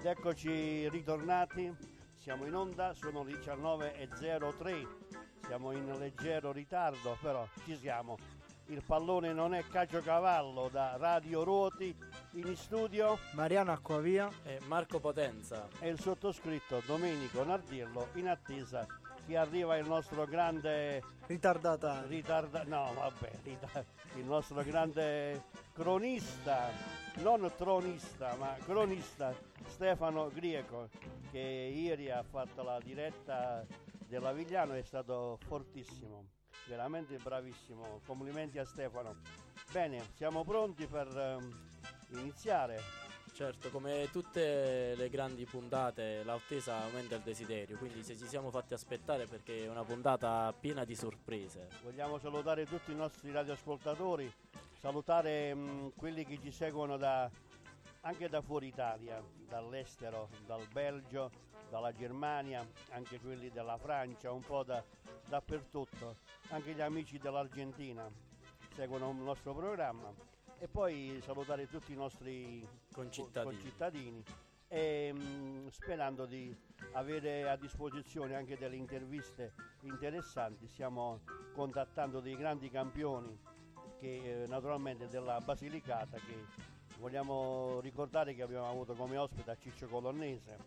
Ed eccoci ritornati, siamo in onda, sono le 19.03, siamo in leggero ritardo, però ci siamo. Il pallone non è caciocavallo da Radio Ruoti, in studio. Mariano Acquavia. E Marco Potenza. E il sottoscritto Domenico Nardirlo in attesa che arriva il nostro grande ritardata. ritarda no vabbè ritar- il nostro grande cronista non tronista ma cronista Stefano Grieco che ieri ha fatto la diretta dell'Avigliano è stato fortissimo veramente bravissimo. Complimenti a Stefano. Bene siamo pronti per um, iniziare Certo, come tutte le grandi puntate, l'attesa aumenta il desiderio, quindi se ci siamo fatti aspettare perché è una puntata piena di sorprese. Vogliamo salutare tutti i nostri radioascoltatori, salutare mh, quelli che ci seguono da, anche da fuori Italia, dall'estero, dal Belgio, dalla Germania, anche quelli della Francia, un po' da, dappertutto, anche gli amici dell'Argentina seguono il nostro programma e poi salutare tutti i nostri concittadini, concittadini e mh, sperando di avere a disposizione anche delle interviste interessanti stiamo contattando dei grandi campioni che eh, naturalmente della Basilicata che vogliamo ricordare che abbiamo avuto come ospite a Ciccio Colonnese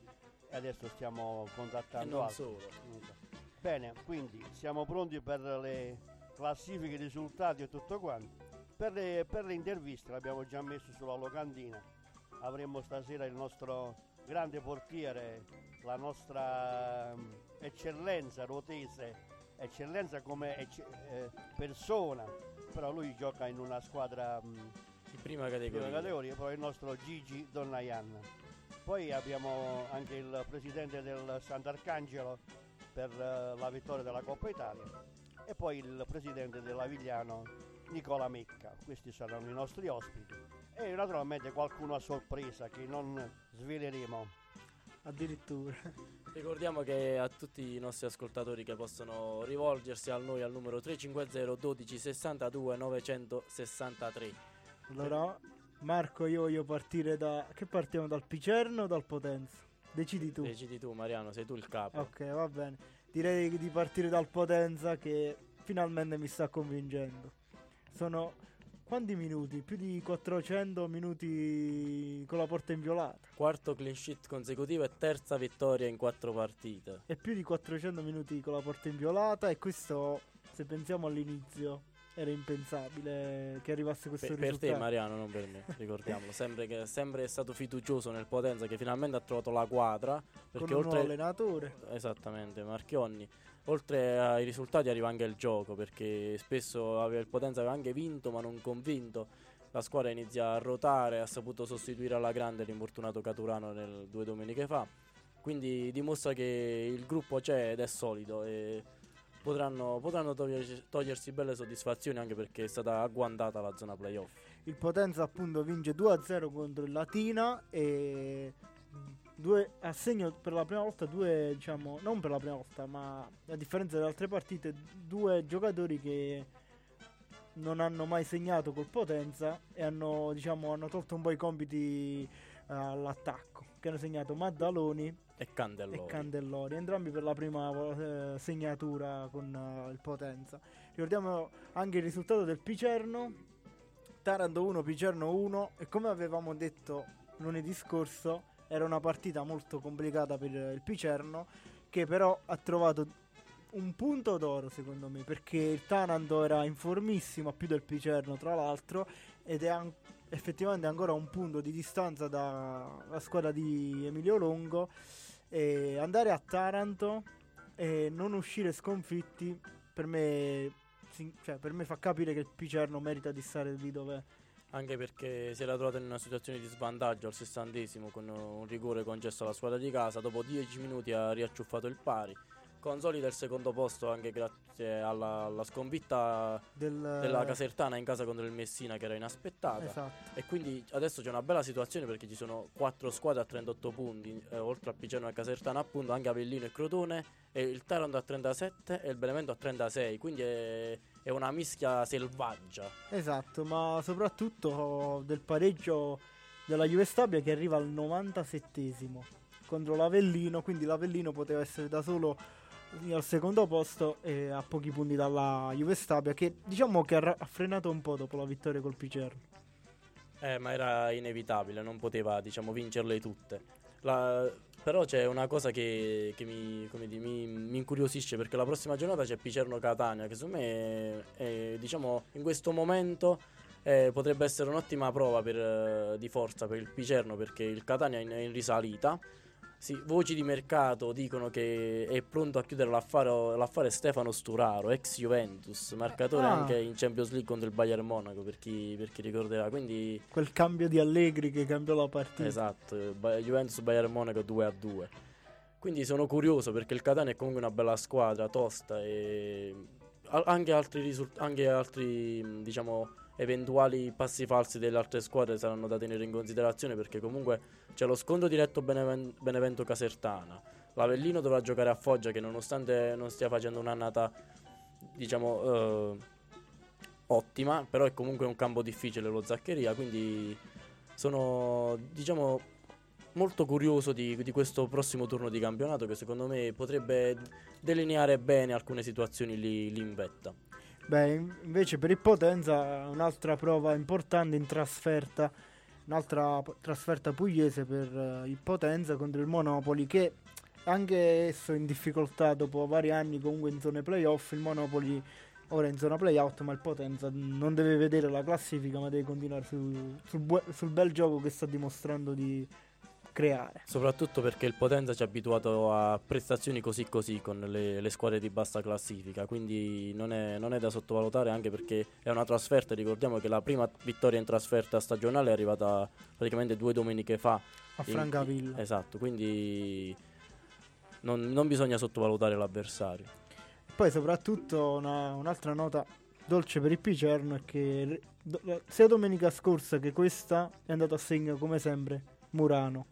e adesso stiamo contattando e non altri. solo. Bene, quindi siamo pronti per le classifiche, i risultati e tutto quanto. Per le, per le interviste l'abbiamo già messo sulla locandina. Avremo stasera il nostro grande portiere, la nostra um, eccellenza ruotese, eccellenza come ecce, eh, persona, però lui gioca in una squadra um, di prima categoria. prima categoria, poi il nostro Gigi Donnaian. Poi abbiamo anche il presidente del Sant'Arcangelo per uh, la vittoria della Coppa Italia e poi il presidente dell'Avigliano Nicola Mecca. Questi saranno i nostri ospiti e naturalmente qualcuno a sorpresa che non sveleremo. Addirittura. Ricordiamo che a tutti i nostri ascoltatori che possono rivolgersi a noi al numero 350 12 62 963. Allora, Marco, io voglio partire da... Che partiamo dal Picerno o dal Potenza? Decidi tu. Decidi tu, Mariano, sei tu il capo. Ok, va bene. Direi di partire dal Potenza che finalmente mi sta convincendo. Sono quanti minuti? Più di 400 minuti con la porta inviolata. Quarto clean sheet consecutivo e terza vittoria in quattro partite. E più di 400 minuti con la porta inviolata e questo, se pensiamo all'inizio, era impensabile che arrivasse questo per, risultato. Per te Mariano, non per me, ricordiamolo. sempre, che, sempre è stato fiducioso nel Potenza che finalmente ha trovato la quadra. Perché Con un oltre allenatore. Esattamente, Marchionni. Oltre ai risultati arriva anche il gioco perché spesso aveva, il Potenza aveva anche vinto ma non convinto. La squadra inizia a ruotare, ha saputo sostituire alla grande l'infortunato Caturano nel, due domeniche fa. Quindi dimostra che il gruppo c'è ed è solido e potranno, potranno togliersi, togliersi, belle soddisfazioni anche perché è stata agguantata la zona playoff. Il Potenza appunto vince 2-0 contro il Latina e due, assegno per la prima volta due, diciamo, non per la prima volta, ma a differenza delle altre partite, due giocatori che non hanno mai segnato col Potenza e hanno, diciamo, hanno tolto un po' i compiti uh, all'attacco, che hanno segnato Maddaloni e Candellori. e Candellori, entrambi per la prima uh, segnatura con uh, il Potenza. Ricordiamo anche il risultato del Picerno, Taranto 1, Picerno 1 e come avevamo detto lunedì scorso era una partita molto complicata per il Picerno che però ha trovato un punto d'oro secondo me perché il Taranto era in formissimo a più del Picerno tra l'altro ed è an- effettivamente ancora un punto di distanza dalla squadra di Emilio Longo. E andare a Taranto e non uscire sconfitti per me, cioè, per me fa capire che il Picerno merita di stare lì dove anche perché si era trovato in una situazione di svantaggio al sessantesimo con un rigore concesso alla squadra di casa, dopo 10 minuti ha riacciuffato il pari. Consolida il secondo posto anche grazie alla, alla sconfitta del, della Casertana in casa contro il Messina che era inaspettata. Esatto. E quindi adesso c'è una bella situazione perché ci sono quattro squadre a 38 punti, eh, oltre a Piceno e Casertana appunto anche Avellino e Crotone, e il Taranto a 37 e il Benevento a 36, quindi è, è una mischia selvaggia. Esatto, ma soprattutto del pareggio della Juve Stabia che arriva al 97esimo contro l'Avellino, quindi l'Avellino poteva essere da solo al secondo posto e a pochi punti dalla Juve Stabia che diciamo che ha, frenato un po' dopo la vittoria col Picerno. Eh, ma era inevitabile, non poteva, diciamo, vincerle tutte. La- Però c'è una cosa che, che mi, come di- mi- mi incuriosisce perché la prossima giornata c'è Picerno-Catania, che secondo me, è- è, diciamo, in questo momento eh, potrebbe essere un'ottima prova per, eh, di forza per il Picerno perché il Catania è in, è in risalita. Sì, voci di mercato dicono che è pronto a chiudere l'affare, l'affare Stefano Sturaro, ex Juventus, marcatore Ah. anche in Champions League contro il Bayern Monaco, per chi, per chi ricorderà. Quindi Quel cambio di Allegri che cambiò la partita. Esatto, Ba- Juventus Bayern Monaco 2 a 2. Quindi sono curioso perché il Catania è comunque una bella squadra, tosta e anche altri, risult- anche altri diciamo eventuali passi falsi delle altre squadre saranno da tenere in considerazione perché comunque c'è lo scontro diretto Beneven- Benevento Casertana. L'Avellino dovrà giocare a Foggia che nonostante non stia facendo un'annata diciamo eh, ottima, però è comunque un campo difficile lo Zaccheria, quindi sono diciamo molto curioso di, di questo prossimo turno di campionato che secondo me potrebbe delineare bene alcune situazioni lì, lì in vetta. Beh, in- invece per il Potenza un'altra prova importante in trasferta, un'altra trasferta pugliese per eh, il Potenza contro il Monopoli che anche esso in difficoltà dopo vari anni comunque in zone playoff, il Monopoli ora è in zona playout ma il Potenza non deve vedere la classifica ma deve continuare su- sul, bue- sul bel gioco che sta dimostrando di creare. Soprattutto perché il Potenza ci ha abituato a prestazioni così così con le, le squadre di bassa classifica, quindi non è, non è da sottovalutare anche perché è una trasferta, ricordiamo che la prima vittoria in trasferta stagionale è arrivata praticamente due domeniche fa. A Francavilla. Esatto, quindi non, non bisogna sottovalutare l'avversario. Poi soprattutto una- un'altra nota dolce per il Picerno è che sia domenica scorsa che questa è andato a segno come sempre Murano.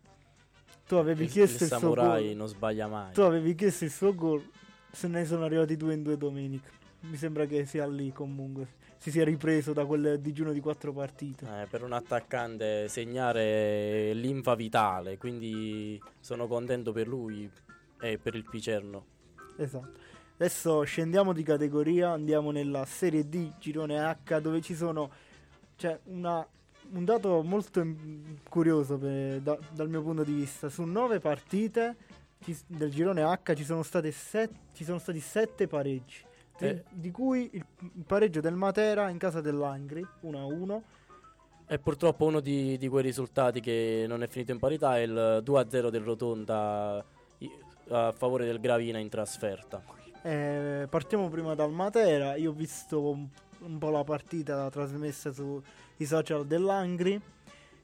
Tu avevi il, chiesto il il, suo Samurai gol. non sbaglia mai. Tu avevi chiesto il suo gol. Se ne sono arrivati due in due domeniche. Mi sembra che sia lì comunque. Si sia ripreso da quel digiuno di quattro partite. Eh, per un attaccante segnare linfa vitale, quindi sono contento per lui e per il Picerno. Esatto. Adesso scendiamo di categoria, andiamo nella Serie D, girone H, dove ci sono cioè, una- un dato molto curioso per- da- dal mio punto di vista. Su nove partite ci- del girone H ci sono, state set- ci sono stati sette pareggi, di- Eh. di cui il, il pareggio del Matera in casa dell'Angri, 1-1. E purtroppo uno di, di quei risultati che non è finito in parità è il 2-0 del Rotonda a favore del Gravina in trasferta. Eh, partiamo prima dal Matera. Io ho visto un, po' la partita trasmessa sui social dell'Angri.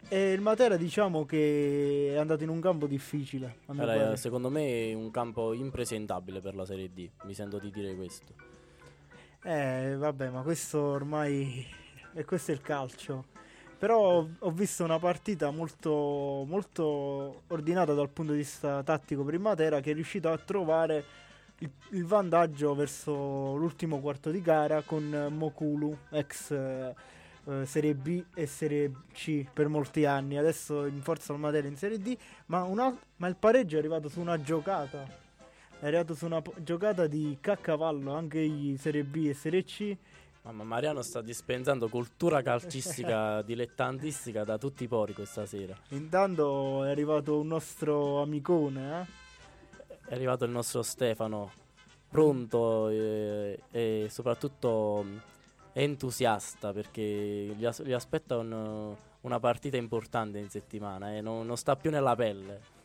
E il Matera, diciamo che è andato in un campo difficile. a mio Era, parere. secondo me è un campo impresentabile per la Serie D, mi sento di dire questo. Eh, vabbè, ma questo ormai. E questo è il calcio. Però ho- ho visto una partita molto, molto ordinata dal punto di vista tattico per il Matera che è riuscito a trovare il, il vantaggio verso l'ultimo quarto di gara con Mokulu, ex eh, eh, Serie B e Serie C per molti anni. Adesso in forza al Matera in Serie D, ma, un al- ma il pareggio è arrivato su una giocata. È arrivato su una giocata di Caccavallo, anche egli Serie B e Serie C. Mamma Mariano sta dispensando cultura calcistica dilettantistica da tutti i pori questa sera. Intanto è arrivato un nostro amicone, eh? È arrivato il nostro Stefano, pronto e, e soprattutto mh, entusiasta perché gli, as- gli aspetta un- una partita importante in settimana e non, non sta più nella pelle.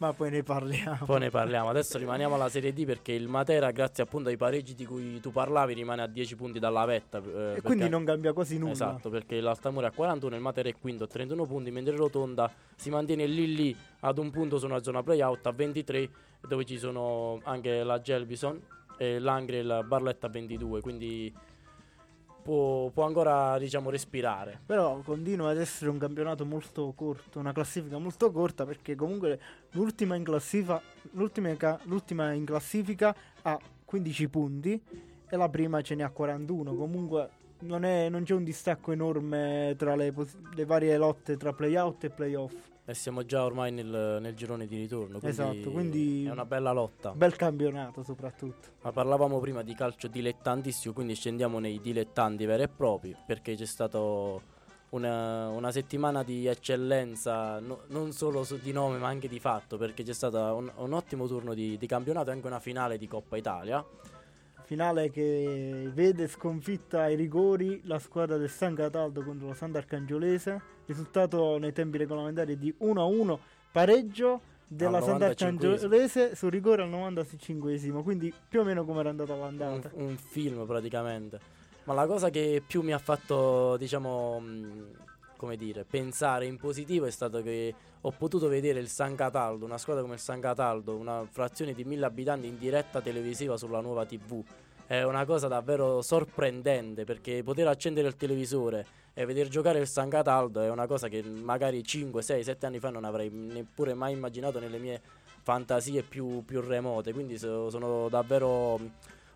Ma poi ne parliamo. Poi ne parliamo. Adesso rimaniamo alla Serie D perché il Matera, grazie appunto ai pareggi di cui tu parlavi, rimane a 10 punti dalla vetta. eh, e perché- quindi non cambia quasi nulla. Esatto, perché l'Altamura è a 41, il Matera è quinto a 31 punti, mentre Rotonda si mantiene lì lì ad un punto su una zona playout a 23, dove ci sono anche la Gelbison e l'Angri e la Barletta a 22, quindi può, può ancora diciamo respirare. Però continua ad essere un campionato molto corto, una classifica molto corta perché comunque l'ultima in, classifica, l'ultima, l'ultima in classifica ha 15 punti e la prima ce ne ha 41. Comunque non, è- non c'è un distacco enorme tra le, le varie lotte tra playout e playoff. E siamo già ormai nel, nel girone di ritorno. Quindi Esatto, quindi- è una bella lotta. Bel campionato soprattutto. Ma parlavamo prima di calcio dilettantistico, quindi scendiamo nei dilettanti veri e propri, perché c'è stato una, una settimana di eccellenza, no- non solo di nome ma anche di fatto, perché c'è stato un, un ottimo turno di, di campionato e anche una finale di Coppa Italia. Finale che vede sconfitta ai rigori la squadra del San Cataldo contro la Sant'Arcangiolese. Risultato nei tempi regolamentari di 1-1, pareggio della Sant'Arcangiolese su rigore al 95esimo. Quindi più o meno come era andata Un, l'andata. un film praticamente. Ma la cosa che più mi ha fatto, diciamo, mh, come dire, pensare in positivo è stato che ho potuto vedere il San Cataldo, una squadra come il San Cataldo, una frazione di mille abitanti in diretta televisiva sulla nuova TV. È una cosa davvero sorprendente perché poter accendere il televisore e vedere giocare il San Cataldo è una cosa che magari 5, 6, 7 anni fa non avrei neppure mai immaginato nelle mie fantasie più, più remote. Quindi so- sono davvero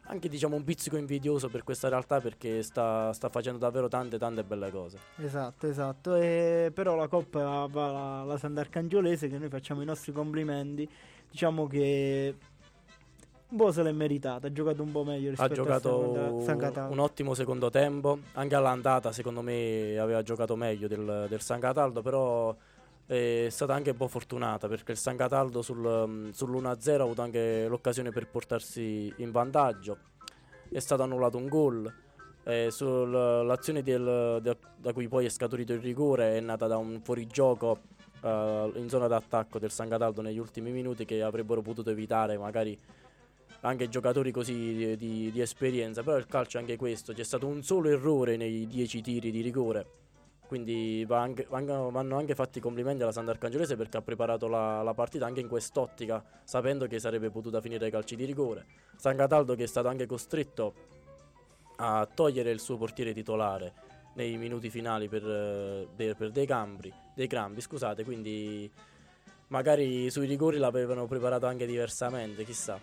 anche diciamo un pizzico invidioso per questa realtà perché sta, sta facendo davvero tante tante belle cose. Esatto, esatto. E però la coppa va alla, alla Sant'Arcangiolese che noi facciamo i nostri complimenti. Diciamo che un po' se l'è meritata, ha giocato un po' meglio Ha rispetto a giocato San Cataldo. un ottimo secondo tempo, anche all'andata secondo me aveva giocato meglio del, del San Cataldo, però è stata anche un po' fortunata perché il San Cataldo sul, mm, sull'1-0 ha avuto anche l'occasione per portarsi in vantaggio, è stato annullato un gol. eh, sull'azione del- da, da cui poi è scaturito il rigore è nata da un fuorigioco eh, in zona d'attacco del San Cataldo negli ultimi minuti che avrebbero potuto evitare magari anche giocatori così di, di- di esperienza, però il calcio è anche questo, c'è stato un solo errore nei 10 tiri di rigore, quindi va anche- vanno, anche fatti complimenti alla Sant'Arcangiolese perché ha preparato la, la partita anche in quest'ottica, sapendo che sarebbe potuta finire ai calci di rigore. San Cataldo che è stato anche costretto a togliere il suo portiere titolare nei minuti finali per, per- per dei, cambri, dei crampi, scusate, quindi magari sui rigori l'avevano preparato anche diversamente, chissà.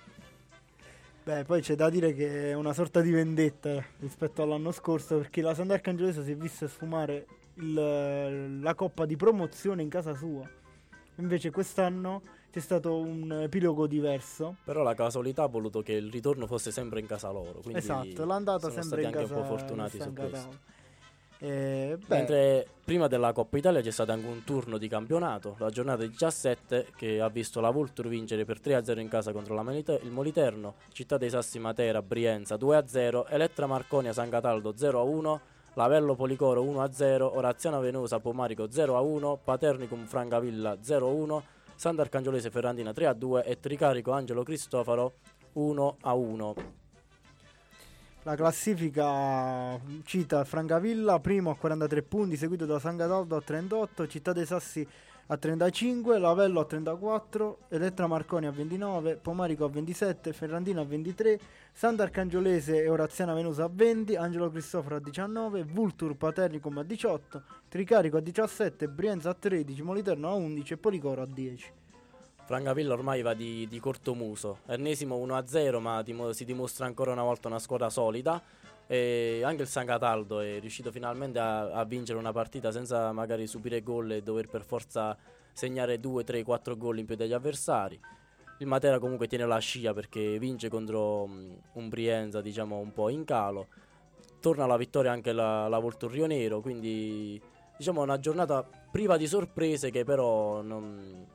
Beh, poi c'è da dire che è una sorta di vendetta rispetto all'anno scorso perché la Sant'Arcangiolese si è vista sfumare il- la coppa di promozione in casa sua. Invece quest'anno c'è stato un epilogo diverso. Però la casualità ha voluto che il ritorno fosse sempre in casa loro. Quindi esatto, l'andata sempre stati in anche casa un po' fortunati su questo. Eh, Mentre prima della Coppa Italia c'è stato anche un turno di campionato, la giornata 17 che ha visto la Vulture vincere per 3-0 in casa contro la Melite- il Moliterno, Città dei Sassi Matera Brienza 2-0, Elettra Marconia San Cataldo 0-1, Lavello Policoro 1-0, Oraziano Venosa Pomarico 0-1, Paternicum Francavilla 0-1, Sant'Arcangiolese Ferrandina 3-2 e Tricarico Angelo Cristofaro 1-1. La classifica cita Francavilla primo a 43 punti, seguito da San Cataldo a 38, Città dei Sassi a 35, Lavello a 34, Elettra Marconi a 29, Pomarico a 27, Ferrandino a 23, Sant'Arcangiolese e Oraziana Venusa a 20, Angelo Cristoforo a 19, Vultur Paternicum a 18, Tricarico a 17, Brienza a 13, Moliterno a 11 e Policoro a 10. Francavilla ormai va di, di cortomuso, ennesimo 1-0 ma dimo- si dimostra ancora una volta una squadra solida e anche il San Cataldo è riuscito finalmente a, a vincere una partita senza magari subire gol e dover per forza segnare 2, 3, 4 gol in più degli avversari. Il Matera comunque tiene la scia perché vince contro un Brienza diciamo un po' in calo. Torna alla vittoria anche la, la Volturrio Nero, quindi diciamo una giornata priva di sorprese che però non,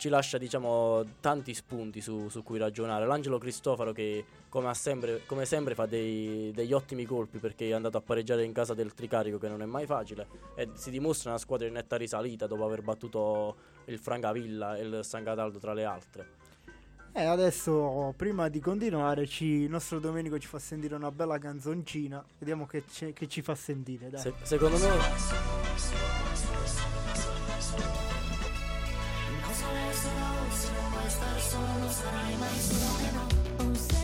ci lascia diciamo tanti spunti su, su cui ragionare. L'Angelo Cristofaro che come, ha sempre, come sempre fa dei- degli ottimi colpi perché è andato a pareggiare in casa del Tricarico che non è mai facile e si dimostra una squadra in netta risalita dopo aver battuto il Francavilla e il San Cataldo tra le altre. E adesso, prima di continuare, ci- il nostro Domenico ci fa sentire una bella canzoncina. Vediamo che, che ci fa sentire. Se- secondo me so slow, slow solo, so I might slow down.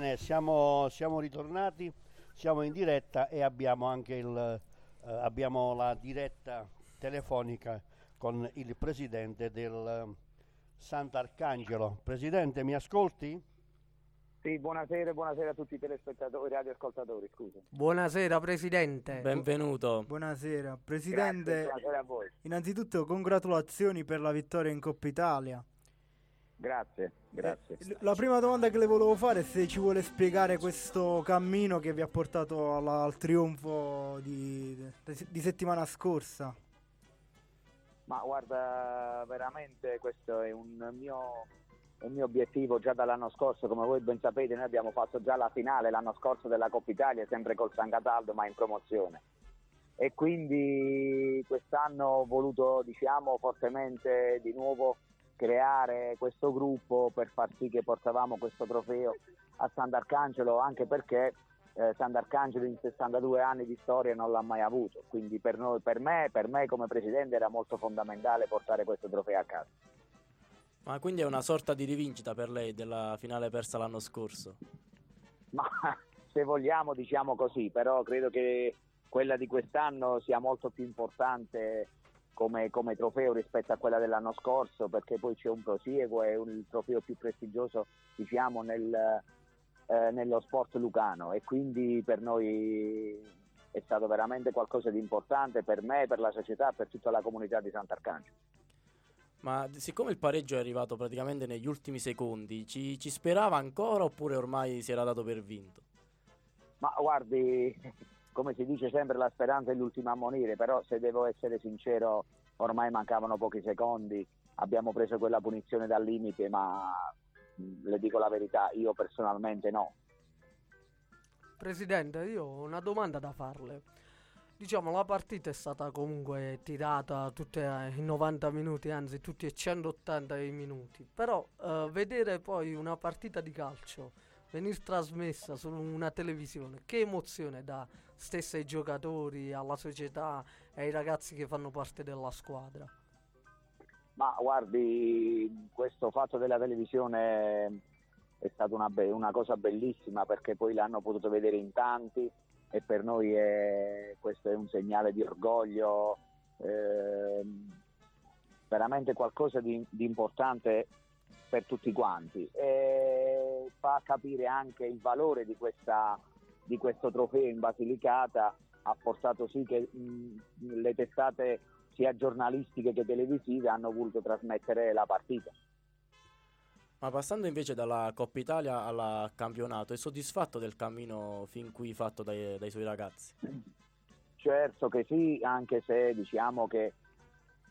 Bene, siamo, siamo ritornati, siamo in diretta e abbiamo anche il, eh, abbiamo la diretta telefonica con il presidente del eh, Sant'Arcangelo. Presidente, mi ascolti? Sì, buonasera, buonasera a tutti i telespettatori, radioascoltatori, scusa. Buonasera Presidente. Benvenuto. Buonasera, Presidente. Grazie, buonasera a voi. Innanzitutto congratulazioni per la vittoria in Coppa Italia. Grazie, grazie. Eh, La prima domanda che le volevo fare è se ci vuole spiegare questo cammino che vi ha portato alla- al trionfo di, di settimana scorsa. Ma guarda, veramente questo è un mio, un mio obiettivo già dall'anno scorso, come voi ben sapete noi abbiamo fatto già la finale l'anno scorso della Coppa Italia, sempre col San Cataldo ma in promozione. E quindi quest'anno ho voluto, diciamo, fortemente di nuovo creare questo gruppo per far sì che portavamo questo trofeo a Sant'Arcangelo, anche perché eh, Sant'Arcangelo in 62 anni di storia non l'ha mai avuto, quindi per, noi, per, me, per me come presidente era molto fondamentale portare questo trofeo a casa. Ma quindi è una sorta di rivincita per lei della finale persa l'anno scorso? Ma se vogliamo diciamo così, però credo che quella di quest'anno sia molto più importante come, come trofeo rispetto a quella dell'anno scorso, perché poi c'è un prosieguo, è un, il trofeo più prestigioso diciamo nel, eh, nello sport lucano e quindi per noi è stato veramente qualcosa di importante per me, per la società, per tutta la comunità di Sant'Arcangelo. Ma siccome il pareggio è arrivato praticamente negli ultimi secondi, ci, ci sperava ancora oppure ormai si era dato per vinto? Ma guardi, come si dice sempre, la speranza è l'ultima a morire, però se devo essere sincero, ormai mancavano pochi secondi, abbiamo preso quella punizione dal limite, ma le dico la verità, io personalmente no. Presidente, io ho una domanda da farle. Diciamo, la partita è stata comunque tirata tutte eh, in 90 minuti, anzi tutti e 180 i minuti. Però eh, vedere poi una partita di calcio venire trasmessa su una televisione, che emozione dà stessa ai giocatori, alla società e ai ragazzi che fanno parte della squadra? Ma guardi, questo fatto della televisione è stata una, be- una cosa bellissima perché poi l'hanno potuto vedere in tanti e per noi è- questo è un segnale di orgoglio, ehm, veramente qualcosa di, di importante per tutti quanti e fa capire anche il valore di, questa, di questo trofeo in Basilicata, ha portato sì che mh, le testate sia giornalistiche che televisive hanno voluto trasmettere la partita. Ma passando invece dalla Coppa Italia al campionato, è soddisfatto del cammino fin qui fatto dai, dai suoi ragazzi? Certo che sì, anche se diciamo che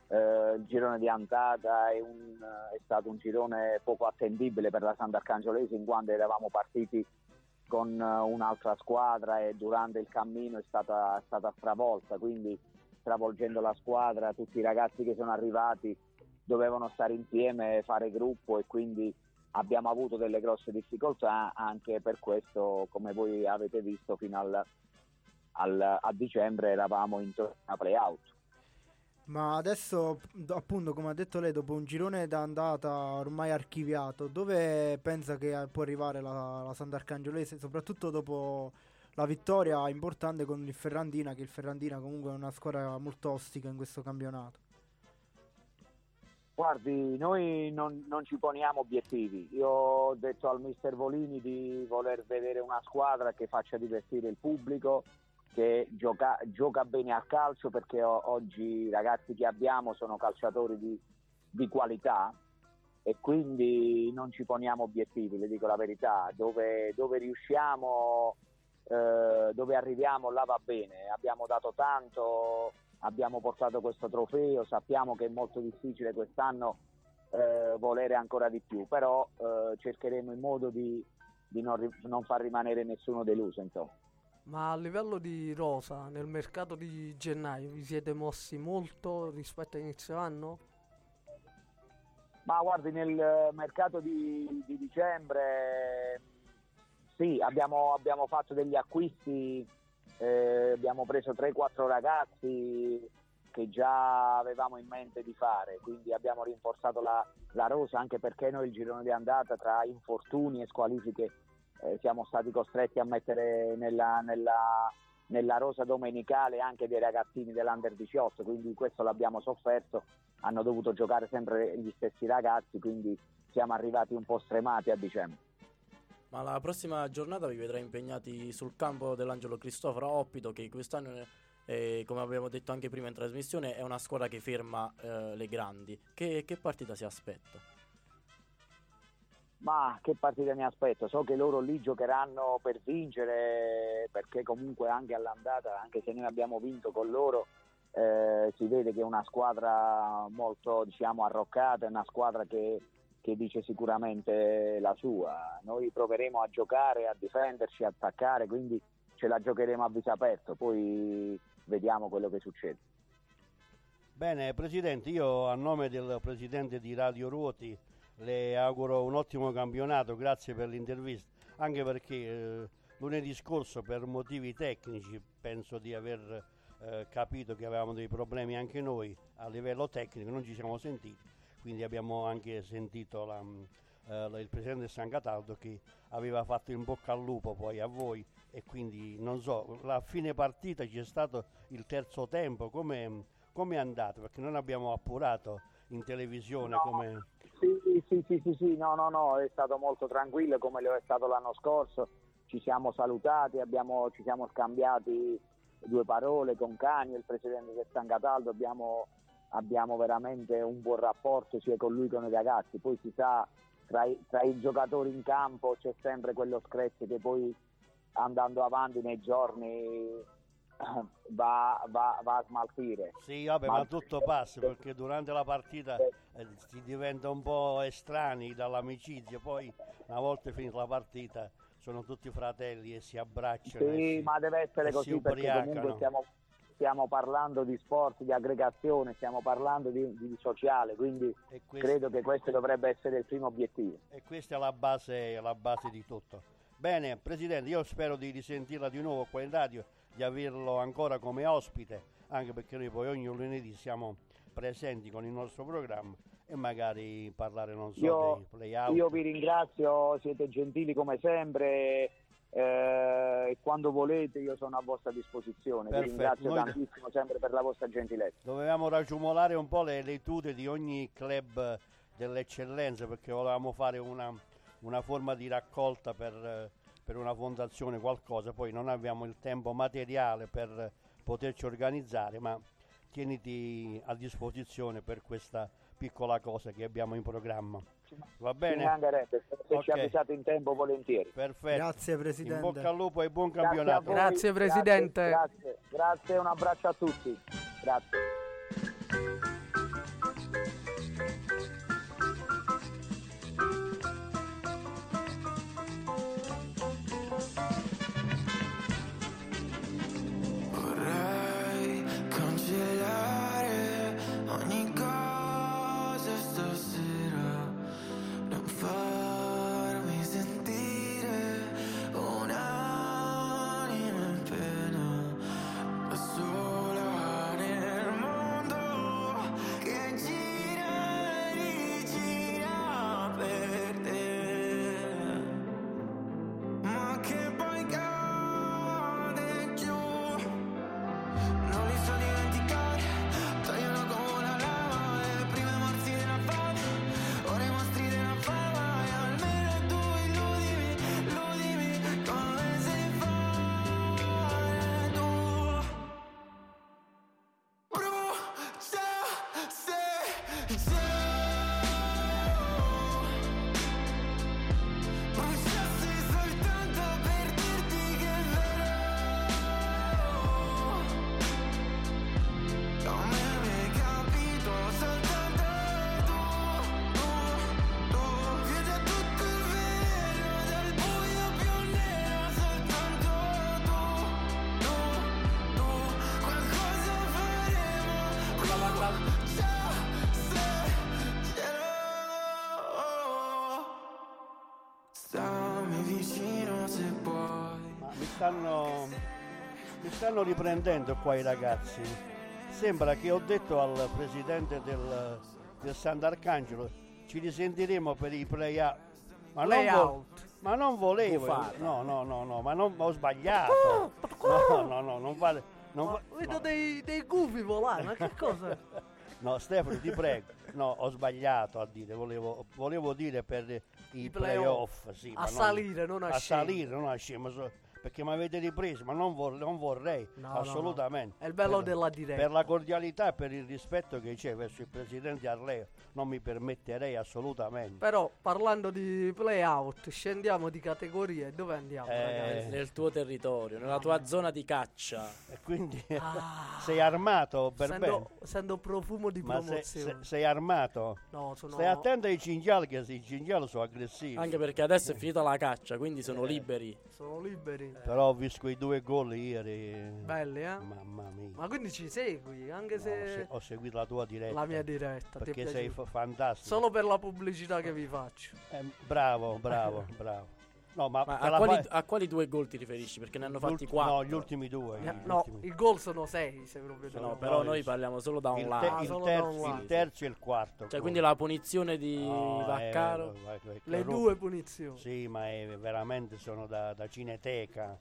eh, il girone di andata è, un, è, stato un girone poco attendibile per la Sant'Arcangiolese in quanto eravamo partiti con un'altra squadra e durante il cammino è stata, stata stravolta, quindi stravolgendo la squadra tutti i ragazzi che sono arrivati dovevano stare insieme, fare gruppo e quindi abbiamo avuto delle grosse difficoltà anche per questo, come voi avete visto, fino al, al, a dicembre eravamo in torna play-out. Ma adesso, appunto, come ha detto lei, dopo un girone d'andata ormai archiviato, dove pensa che può arrivare la, la Sant'Arcangiolese, soprattutto dopo la vittoria importante con il Ferrandina, che il Ferrandina comunque è una squadra molto ostica in questo campionato? Guardi, noi non, non, ci poniamo obiettivi. Io ho detto al mister Volini di voler vedere una squadra che faccia divertire il pubblico, che gioca, gioca bene a calcio perché oggi i ragazzi che abbiamo sono calciatori di, di, qualità e quindi non ci poniamo obiettivi, le dico la verità. Dove, dove riusciamo, eh, dove arriviamo là va bene. Abbiamo dato tanto abbiamo portato questo trofeo, sappiamo che è molto difficile quest'anno eh, volere ancora di più, però eh, cercheremo in modo di, di non, non, far rimanere nessuno deluso. Insomma. Ma a livello di rosa, nel mercato di gennaio vi siete mossi molto rispetto a inizio anno? Ma guardi, nel mercato di, di dicembre sì, abbiamo, abbiamo fatto degli acquisti eh, abbiamo preso 3-4 ragazzi che già avevamo in mente di fare, quindi abbiamo rinforzato la, la rosa anche perché noi il girone di andata tra infortuni e squalifiche eh, siamo stati costretti a mettere nella, nella, nella, rosa domenicale anche dei ragazzini dell'Under 18, quindi questo l'abbiamo sofferto, hanno dovuto giocare sempre gli stessi ragazzi, quindi siamo arrivati un po' stremati a dicembre. Ma la prossima giornata vi vedrà impegnati sul campo dell'Angelo Cristoforo a Oppido, che quest'anno, eh, come abbiamo detto anche prima in trasmissione, è una squadra che ferma eh, le grandi. Che, che, partita si aspetta? Ma che partita mi aspetto? So che loro lì giocheranno per vincere, perché comunque anche all'andata, anche se noi abbiamo vinto con loro, eh, si vede che è una squadra molto diciamo, arroccata, è una squadra che che dice sicuramente la sua. Noi proveremo a giocare, a difenderci, a attaccare, quindi ce la giocheremo a viso aperto, poi vediamo quello che succede. Bene, Presidente, io a nome del Presidente di Radio Ruoti le auguro un ottimo campionato, grazie per l'intervista, anche perché eh, lunedì scorso per motivi tecnici penso di aver eh, capito che avevamo dei problemi anche noi. A livello tecnico, non ci siamo sentiti quindi abbiamo anche sentito la, uh, il presidente San Cataldo che aveva fatto in bocca al lupo poi a voi. E quindi non so, la fine partita c'è stato il terzo tempo, come è andato? Perché non abbiamo appurato in televisione no, come... Sì, sì, sì, sì, sì, no, no, no, è stato molto tranquillo come lo è stato l'anno scorso, ci siamo salutati, abbiamo, ci siamo scambiati due parole con Cani, il presidente del San Cataldo, abbiamo abbiamo veramente un buon rapporto sia con lui che con i ragazzi, poi si sa tra i, tra i giocatori in campo c'è sempre quello screzio che poi andando avanti nei giorni va, va, va, a smaltire. Sì, vabbè, ma, ma tutto passa perché durante la partita eh, si diventa un po' estranei dall'amicizia, poi una volta finita la partita sono tutti fratelli e si abbracciano. Sì, si, ma deve essere così perché comunque siamo, stiamo parlando di sport, di aggregazione, stiamo parlando di, di sociale, quindi questo, credo che questo dovrebbe essere il primo obiettivo. E questa è la base, la base di tutto. Bene, Presidente, io spero di risentirla di nuovo qua in radio, di averlo ancora come ospite, anche perché noi poi ogni lunedì siamo presenti con il nostro programma e magari parlare, non so, io, dei play-out. Io vi ringrazio, siete gentili come sempre eh, quando volete io sono a vostra disposizione. Perfetto. Vi ringrazio Noi tantissimo sempre per la vostra gentilezza. Dovevamo raggiumolare un po' le, le tute di ogni club dell'eccellenza perché volevamo fare una, una forma di raccolta per, per, una fondazione, qualcosa, poi non abbiamo il tempo materiale per poterci organizzare, ma tieniti a disposizione per questa piccola cosa che abbiamo in programma. Va Ci bene? se se ci avvisate in tempo volentieri. Perfetto. Grazie In Presidente. bocca al lupo e buon Grazie campionato. Grazie, Presidente. Grazie, grazie, un abbraccio a tutti. Grazie. Stanno riprendendo qua i ragazzi. Sembra che ho detto al presidente del, del Sant'Arcangelo ci risentiremo per i play-out. Ma, non vo- ma non volevo, Bufata. no, no, no, no, ma non, ho sbagliato. No, no, no, non vale. Non va- vedo no. dei, dei gufi volare, ma che cosa? No, Stefano, ti prego. No, ho sbagliato a dire, volevo, volevo dire per i, I playoff, playoff. sì, A non- salire, non a a salire, non a scendere, perché mi avete ripreso, ma non, vor- non vorrei, No, no, no. assolutamente. È il bello Per- della diretta. Per la cordialità e per il rispetto che c'è verso il presidente Arleo, non mi permetterei assolutamente. Però parlando di playout, scendiamo di categorie. Dove andiamo, Eh, ragazzi? Nel tuo territorio, nella tua zona di caccia. E quindi Ah, sei armato per bene. sento, sento profumo di Ma promozione. se- sei armato? no, sono Stai attento ai cinghiali che i cinghiali sono aggressivi. Anche perché adesso è finita la caccia, quindi sono Eh. liberi. sono liberi. Però ho visto quei due gol ieri. Belli, eh? Mamma mia. Ma quindi ci segui, anche No, se se- ho seguito la tua diretta. la mia diretta Perché sei fantastico. Solo per la pubblicità che vi faccio. Eh, bravo, bravo, bravo. No, ma, Ma a quali, a quali due gol ti riferisci? Perché ne hanno fatti quattro. No, gli ultimi due. Eh, gli No, ultimi. i gol sono sei, se proprio No, devo- però no, noi il- parliamo solo da un il, lato. te- Ah, il terzo, un il terzo e il quarto. Cioè, gol. quindi la punizione di No, Vaccaro. eh, vai- vai- Le due punizioni. Sì, ma è, veramente sono da, da cineteca.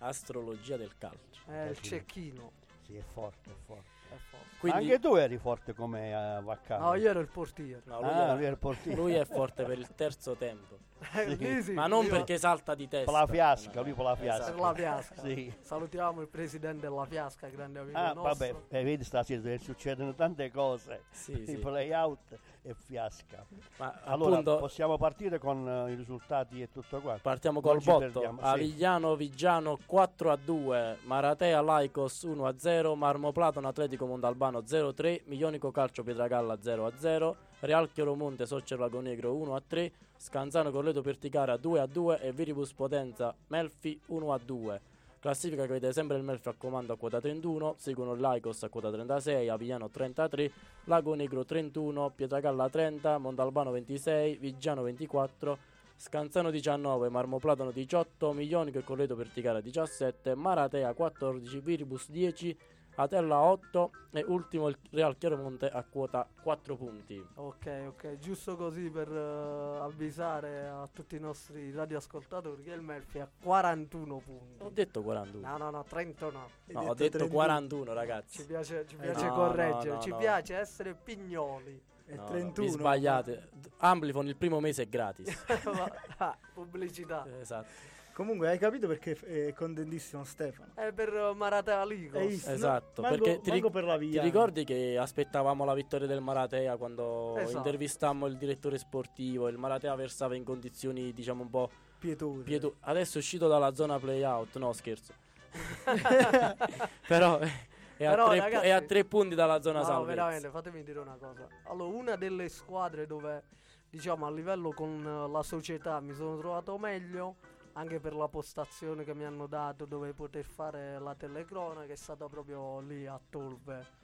Astrologia del calcio. Eh, il cecchino. Sì, è forte, è forte. È forte. Quindi, Anche tu eri forte come uh, Vaccaro. No, io ero il portiere. no, lui, Ah, era- lui è il portiere. lui è forte per il terzo tempo. Eh, lì sì, Ma non perché salta di testa. Per la fiasca, lui per la fiasca. Per la fiasca. Sì. Salutiamo il presidente della fiasca, grande amico Ah, nostro. vabbè, eh, vedi stasera eh, succedono tante cose. Sì, I sì. play out e fiasca. Ma Allora, appunto possiamo partire con eh, i risultati e tutto qua. partiamo col botto. sì. Avigliano Vigiano 4 a 2, Maratea Laicos 1 a 0, Marmoplatano Atletico Mondalbano 0 a 3, Miglionico Calcio Pietragalla 0 a 0, Real Chioromonte Soccer Lago Negro 1 a 3, Scanzano Corleto Perticara 2 a 2 e Viribus Potenza Melfi 1 a 2. Classifica che vede sempre il Melfi a comando a quota 31, seguono Laicos a quota 36, Avigliano 33, Lago Negro 31, Pietragalla 30, Mondalbano 26, Vigiano 24, Scanzano 19, Marmoplatano 18, Miglionico e Colleto Perticara 17, Maratea 14, Viribus 10, Atella 8 e ultimo il Real Chiaromonte a quota 4 punti. Ok, ok, giusto così per eh, avvisare a tutti i nostri radioascoltatori che il Murphy ha 41 punti. Ho detto 41. No, no, no, 30 no. No, ho detto detto 31. 41 Ci ragazzi. piace, ci Eh, piace no, correggere, no, ci no. piace essere pignoli. È No, no, 31. vi sbagliate. Amplifon il primo mese è gratis. Ah, pubblicità. esatto. Comunque hai capito perché è contentissimo Stefano? È per Maratea Ligos. Hai visto? Esatto, manco, perché ti, manco ric- per la ti via. ricordi che aspettavamo la vittoria del Maratea quando Esatto. intervistammo il direttore sportivo? Il Maratea versava in condizioni, diciamo, un po' Pietoso. pieto- Adesso è uscito dalla zona playout, no scherzo. Però è a, Però, tre, ragazzi- è a tre punti dalla zona No, salvezza. veramente, fatemi dire una cosa. Allora, una delle squadre dove, diciamo, a livello con eh, la società mi sono trovato meglio, anche per la postazione che mi hanno dato dove poter fare la telecronaca, è stata proprio lì a Tolve.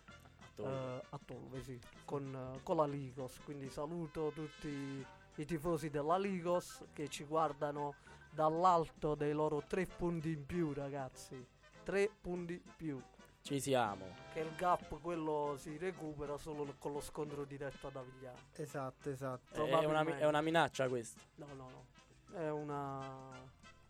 eh, a Tolve, sì, con, eh, con la Ligos. Quindi saluto tutti i tifosi della Ligos che ci guardano dall'alto dei loro tre punti in più, ragazzi. Tre punti in più Ci siamo. che il gap quello si recupera solo con lo scontro diretto ad Avigliano. Esatto, esatto. È una, è una minaccia questa. No, no, no. È una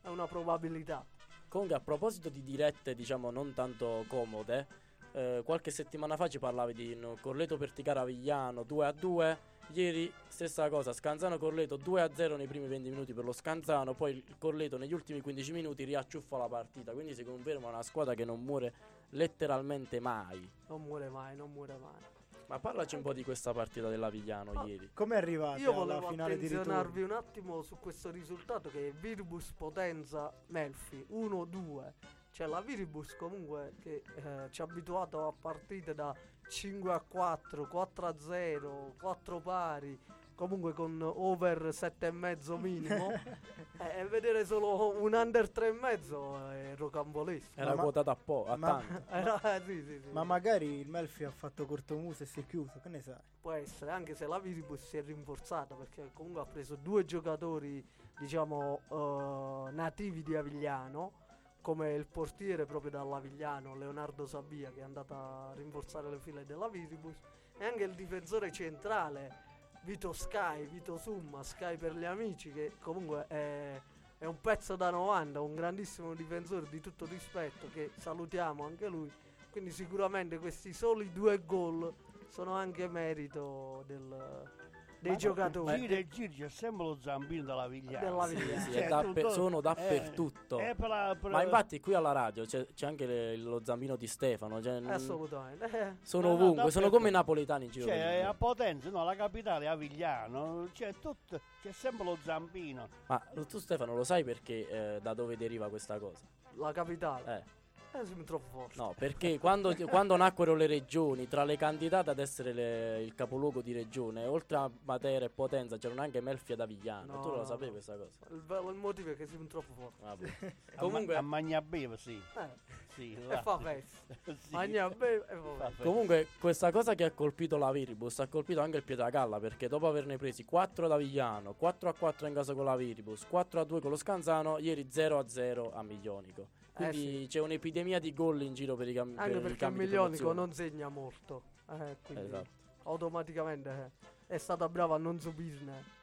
è una probabilità. Comunque, a proposito di dirette, diciamo, non tanto comode, eh, qualche settimana fa ci parlavi di no, Corleto Perticara Avigliano 2 a 2. Ieri stessa cosa, Scanzano Corleto 2 a 0 nei primi 20 minuti per lo Scanzano, poi il Corleto negli ultimi 15 minuti riacciuffa la partita, quindi si conferma una squadra che non muore letteralmente mai. Non muore mai, non muore mai. Ma parlaci un po' di questa partita dell'Avigliano Ma- ieri. Come arrivate Io alla volevo finale di attenzionarvi un attimo su questo risultato che è Viribus Potenza Melfi 1-2. Cioè la Viribus comunque che eh, ci ha abituato a partite da 5 a 4, 4 a 0, 4 pari, comunque con over 7,5 minimo. eh, e vedere solo un under 3,5 è rocambolesco. Era ma- quotata a po', a ma- tanto. Era, eh, sì, sì, sì. Ma magari il Melfi ha fatto cortomuso e si è chiuso, che ne sai? Può essere, anche se la Viribus si è rinforzata perché comunque ha preso due giocatori, diciamo, eh, nativi di Avigliano, come il portiere proprio dall'Avigliano, Leonardo Sabia, che è andato a rinforzare le file della Viribus, e anche il difensore centrale, Vito Sky, Vito Summa, Sky per gli amici, che comunque è, è un pezzo da 90, un grandissimo difensore di tutto rispetto, che salutiamo anche lui. Quindi sicuramente questi soli due gol sono anche merito del- dei Ma giocatori. Gira e gira, c'è sempre lo zampino della Vigliana. Della Sì, Vigliana. sì, Cioè, dappe- tutto- sono eh, dappertutto. è per la- per- Ma infatti qui alla radio c'è, c'è anche le- lo zampino di Stefano. Cioè, n- Assolutamente. Eh, sono No, no, ovunque, sono come i napoletani in giro. Cioè, a. Potenza, no, la capitale è Avigliano, c'è, tutto, c'è sempre lo zampino. Ma tu Stefano lo sai perché eh, da dove deriva questa cosa? la capitale. Eh, Eh, siamo troppo forti. no, perché quando, quando nacquero le regioni, tra le candidate ad essere le- il capoluogo di regione, oltre a Matera e Potenza, c'erano anche Melfi ed Avigliano. No, tu lo sapevi questa cosa? Il, il motivo è che siamo troppo forti. Vabbè. A, Comunque- ma- a Magnabeve, sì. Eh, sì e fa festa. Sì. Magna bene e fa festa. Comunque, questa cosa che ha colpito la Viribus ha colpito anche il Pietragalla perché dopo averne presi 4 ad Avigliano, 4 a 4 in casa con la Viribus, 4 a 2 con lo Scanzano, ieri 0 a 0 a Miglionico. Quindi Eh, c'è un'epidemia di gol in giro per i, cam- per Anche perché il campi Milionico non segna molto. Eh, quindi Esatto. automaticamente eh, è stata brava a non subirne.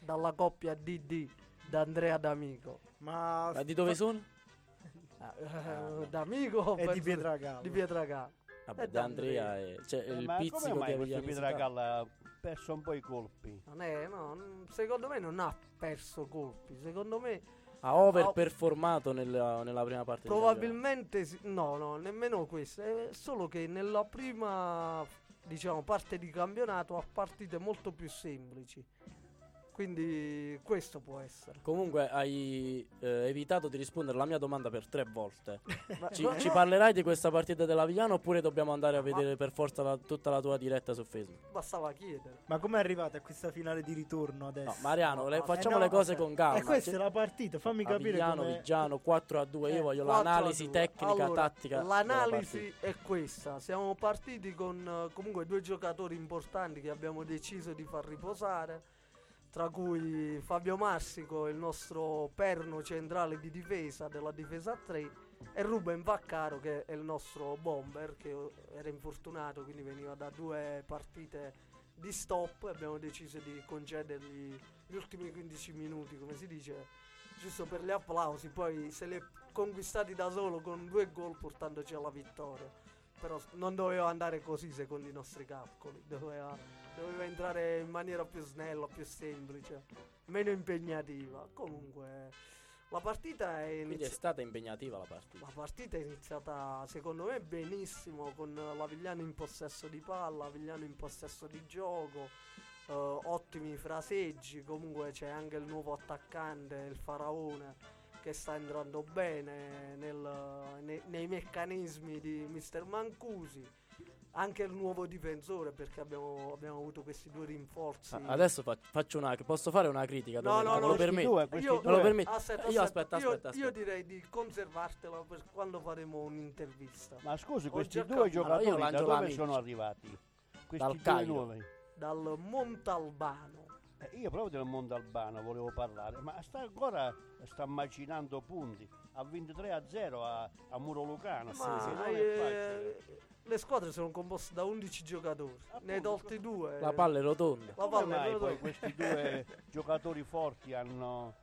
Dalla coppia DD da Andrea D'Amico. Ma, Ma di dove sono? Eh, D'Amico È di Pietragalla. Di Pietragalla. Vabbè, E da Andrea e cioè, Eh, il pizzico di mai questo Avigliano Pietragalla ha perso un po' i colpi? Non è, no, secondo me non ha perso colpi. Secondo me ha overperformato nella, nella prima parte probabilmente sì- no, no, nemmeno questo. È solo che nella prima diciamo parte di campionato ha partite molto più semplici. Quindi questo può essere. Comunque hai eh, evitato di rispondere alla mia domanda per tre volte. Ma- Ci, ma- ci no, parlerai di questa partita dell'Avigliano oppure dobbiamo andare a vedere per forza la- tutta la tua diretta su Facebook? bastava chiedere. Ma come arrivate a questa finale di ritorno adesso? No, Mariano, le- no, facciamo eh no, le cose eh, con calma. E questa Cioè, è la partita, fammi capire Avigliano, come... Viggiano 4 a 2. Io Eh, voglio 4 a l'analisi 2. tecnica, Allora, tattica. L'analisi è questa. Siamo partiti con eh, comunque due giocatori importanti che abbiamo deciso di far riposare. Tra cui Fabio Massico, il nostro perno centrale di difesa della difesa 3, e Ruben Vaccaro, che è il nostro bomber, che era infortunato, quindi veniva da due partite di stop. e Abbiamo deciso di concedergli gli ultimi 15 minuti, come si dice, giusto per gli applausi. Poi se li è conquistati da solo con due gol portandoci alla vittoria. Però non doveva andare così secondo i nostri calcoli, doveva doveva entrare in maniera più snella, più semplice, meno impegnativa. Comunque, la partita è Quindi è iniziata. stata impegnativa la partita. La partita è iniziata secondo me benissimo con l'Avigliano in possesso di palla, Avigliano in possesso di gioco, eh, ottimi fraseggi, comunque c'è anche il nuovo attaccante, il Faraone, che sta entrando bene nel- nei, nei meccanismi di Mister Mancusi, anche il nuovo difensore perché abbiamo, abbiamo avuto questi due rinforzi. Ah, Adesso fa- faccio una. Posso fare una critica? No, no, no, lo due, questi Io- lo due- permetti? Aspetta, Io aspetta, aspetta, io, aspetta, io aspetta. direi di conservartela per quando faremo un'intervista. Ma scusi, questi due giocatori Allora, da dove sono arrivati? Questi Dal due nuovi. Dal Montalbano. Eh, io proprio del mondo albano volevo parlare, ma sta ancora sta macinando punti. Ha 23 a 0 a, a Muro Lucano. Ma che non è eh, facile. le squadre sono composte da 11 giocatori. ne hai Appunto, tolti due. La palla è rotonda. La Come palla è mai rotonda. poi questi due giocatori forti hanno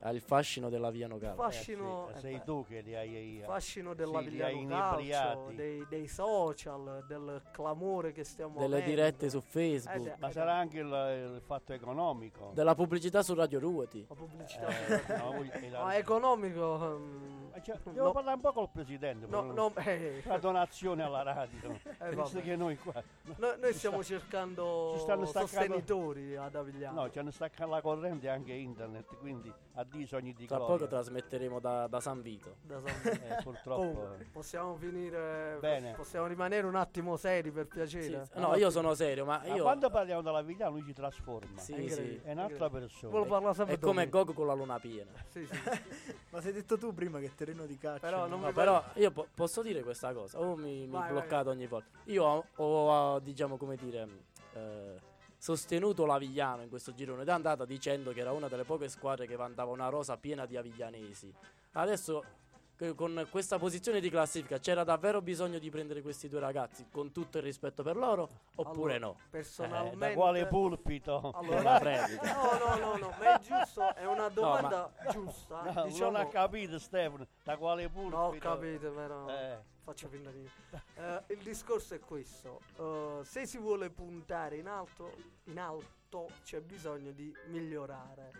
Ha il fascino della Viano Calcio. Fascino, Eh sì, eh sei tu che li hai fascino sì, della Vigliano Calcio, inebriati. dei, dei social, del clamore che stiamo Delle avendo. dirette su Eh, Facebook. sì, ma eh, sarà anche il, il fatto economico Della pubblicità su Radio Ruoti. la pubblicità. Eh, no, la- Ma economico. Eh, cioè, devo no, parlare un po' col presidente no, no, eh, la donazione alla radio eh, visto che noi qua Noi, noi stiamo cercando ci stanno staccando- sostenitori ad Avigliano. no ci hanno staccato la corrente anche internet quindi addio sogni di Tra gloria poco trasmetteremo da, da San Vito. Da San- Eh, purtroppo Comunque, possiamo finire. Bene. Possiamo rimanere un attimo seri per Sì, piacere. no, io sono serio, ma ma io. quando parliamo della vita lui ci trasforma Sì, Anche sì. è un'altra persona sempre È come. Goku con la luna piena. Sì, sì. Ma sei detto tu prima che terreno di calcio. Però No, mi però io po- posso dire questa cosa. Oh, mi, mi Vai, bloccate ogni volta. Io ho, ho, diciamo come dire, eh, sostenuto l'Avigliano in questo girone d'andata dicendo che era una delle poche squadre che vantava una rosa piena di aviglianesi. Adesso con questa posizione di classifica c'era davvero bisogno di prendere questi due ragazzi con tutto il rispetto per loro oppure Allora, no? Eh, Personalmente. da quale pulpito Allora, no, no, no, no, ma è giusto, è una domanda giusta. No, diciamo, non ha capito Stefano da quale pulpito No, ho capito, però Eh. faccio finta di Eh, il discorso è questo: eh, se si vuole puntare in alto, in alto c'è bisogno di migliorare.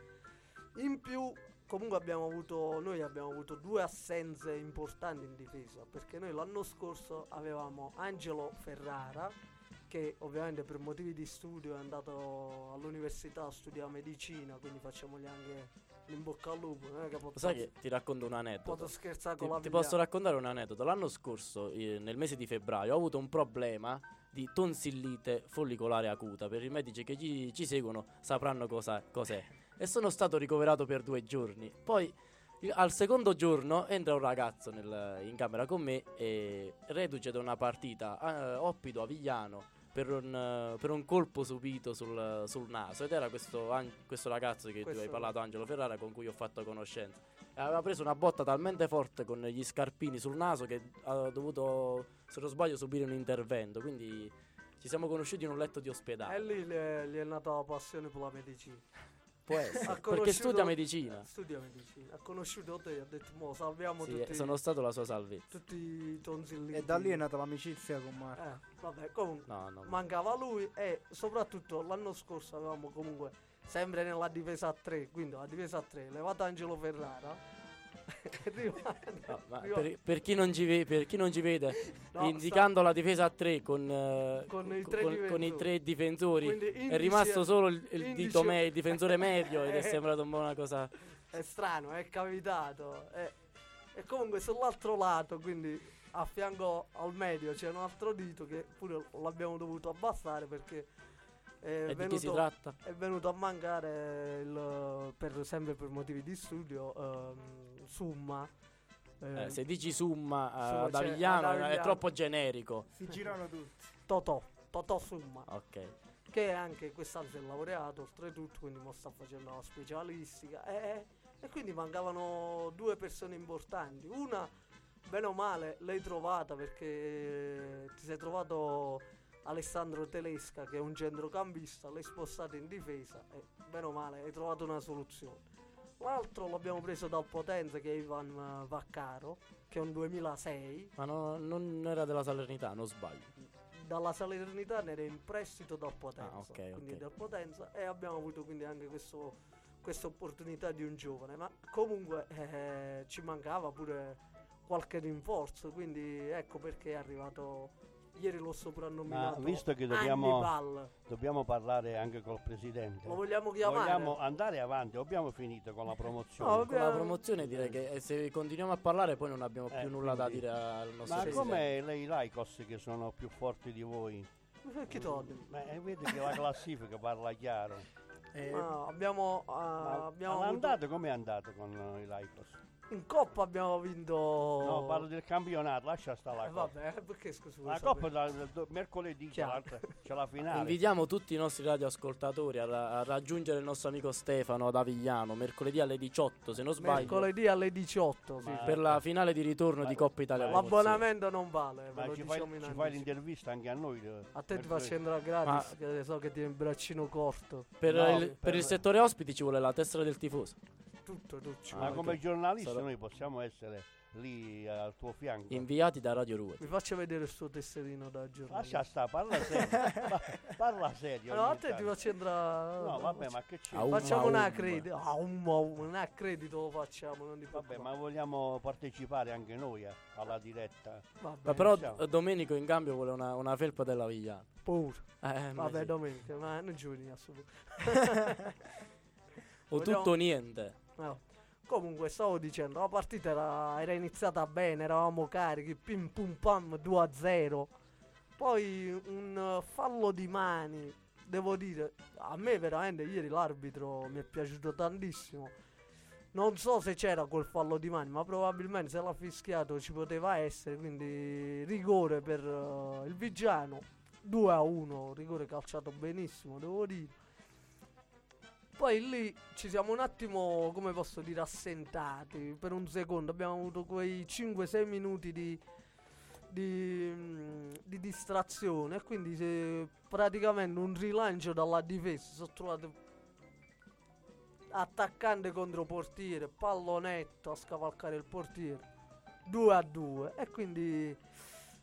In più, comunque abbiamo avuto, noi abbiamo avuto due assenze importanti in difesa, perché noi l'anno scorso avevamo Angelo Ferrara, che ovviamente per motivi di studio è andato all'università a studiare medicina, quindi facciamogli anche l'in bocca al lupo. Non è che Lo sai che ti racconto un aneddoto? posso scherzare Ti, con la ti posso raccontare un aneddoto. L'anno scorso, eh, nel mese di febbraio, ho avuto un problema di tonsillite follicolare acuta. Per i medici che ci, ci seguono sapranno cosa, cos'è. E sono stato ricoverato per due giorni. Poi, al secondo giorno, entra un ragazzo nel- in camera con me e reduce da una partita eh, Oppido Avigliano. Per un, per un colpo subito sul, sul naso ed era questo, an- questo ragazzo che tu Questo- hai parlato Angelo Ferrara con cui ho fatto conoscenza e aveva preso una botta talmente forte con gli scarpini sul naso che ha dovuto, se non sbaglio, subire un intervento. Quindi ci siamo conosciuti in un letto di E ospedale. lì le- gli è nata la passione per la medicina. Può essere. Perché studia medicina. Studia medicina. Ha conosciuto te e ha detto, mo salviamo Sì, tutti, sono stato la sua salvezza. tutti i tonsilliti. E da lì è nata l'amicizia con Marco. Eh, vabbè, comunque. No, no. Mancava lui e soprattutto l'anno scorso avevamo comunque sempre nella difesa a 3, quindi la difesa a 3, levato Angelo Ferrara. No, per, per chi non ci ve- per chi non ci vede, no, indicando la difesa a 3 con, eh, Con i tre con- con i tre difensori, Quindi è indice- rimasto solo il, il indice- dito me- il difensore medio ed è Eh. sembrato un po' una cosa. è strano, è capitato. E, e comunque sull'altro lato, quindi a fianco al medio c'è un altro dito che pure l'abbiamo dovuto abbassare perché è venuto, è venuto a mancare il, per, sempre per motivi di studio ehm, Summa. eh, Eh, se dici Summa eh, Summa, ad cioè, Avigliano ad è troppo generico. Si girano tutti. Totò, Totò Summa, Ok. che anche quest'anno si è laureato oltretutto, quindi mo sta facendo la specialistica. E, e quindi mancavano due persone importanti. Una, bene o male, l'hai trovata perché ti sei trovato Alessandro Telesca, che è un centrocampista, l'hai spostato in difesa e bene o male hai trovato una soluzione. L'altro l'abbiamo preso dal Potenza, che è Ivan eh, Vaccaro, che è un 2006. Ma no- non era della Salernità, non sbaglio. dalla Salernitana era in prestito dal Potenza, Ah, ok, quindi ok. dal Potenza e abbiamo avuto quindi anche questo, questa opportunità di un giovane, ma comunque eh, ci mancava pure qualche rinforzo, quindi ecco perché è arrivato ieri l'ho soprannominato Ma visto che dobbiamo-. Dobbiamo parlare anche col presidente. Lo vogliamo chiamare? Vogliamo andare avanti, abbiamo finito con la promozione. No, Con la Abbiamo- promozione direi che eh, se continuiamo a parlare poi non abbiamo Eh, più nulla da quindi- dire al nostro Ma presidente. come lei Lycos che sono più forti di voi? Eh, Chi toglie? Beh, vedi che la classifica parla chiaro. Eh, Ah, abbiamo, Ma abbiamo ma avuto- andate come è andato con eh, i Lycos? In coppa abbiamo vinto No, parlo del campionato, lascia stare la Eh, coppa. vabbè, perché scusa La coppa da- da- mercoledì c'è, c'è la finale. Invitiamo tutti i nostri radioascoltatori a, ra- a raggiungere il nostro amico Stefano da Avigliano mercoledì alle 18, se non sbaglio, mercoledì alle 18 sì. Ma- per la finale di ritorno Ma- di Coppa Italia. ma- l'abbonamento non vale ve Ma lo ci diciamo fai, in ci fai l'intervista anche a noi? eh, a te ti faccio entrare gratis che so che ti hai il braccino corto Per, No, il, per- per il settore ospiti ci vuole la tessera del tifoso. Tutto tutto Ah, Ma come giornalisti Sarà- noi possiamo essere lì eh, al tuo fianco. Inviati da Radio Ruot. mi faccia vedere il suo tesserino da giornalista Lascia stare, parla serio. Pa- parla serio. allora te ti faccio entrare No, vabbè, ma che c'è? Au. facciamo Umma, un accredito ah, un, un accredito lo facciamo non Vabbè, ma vogliamo partecipare anche noi eh, alla diretta. vabbè, Ma però eh, Domenico in cambio vuole una, una felpa della Vigliano. pure Eh, vabbè sì. domenica ma non giovani assolutamente o vogliamo- tutto o niente. No. Comunque stavo dicendo, la partita era, era iniziata bene, eravamo carichi, pim pum pam 2 a 0. Poi un eh, fallo di mani, devo dire, a me veramente ieri l'arbitro mi è piaciuto tantissimo. Non so se c'era quel fallo di mani, ma probabilmente se l'ha fischiato ci poteva essere, quindi rigore per eh, il Vigiano. 2 a 1, rigore calciato benissimo, devo dire. Poi lì ci siamo un attimo, come posso dire, assentati per un secondo. Abbiamo avuto quei 5-6 minuti di, di, di distrazione. E quindi praticamente un rilancio dalla difesa. Sono trovato attaccante contro portiere, pallonetto a scavalcare il portiere. 2 a 2. E quindi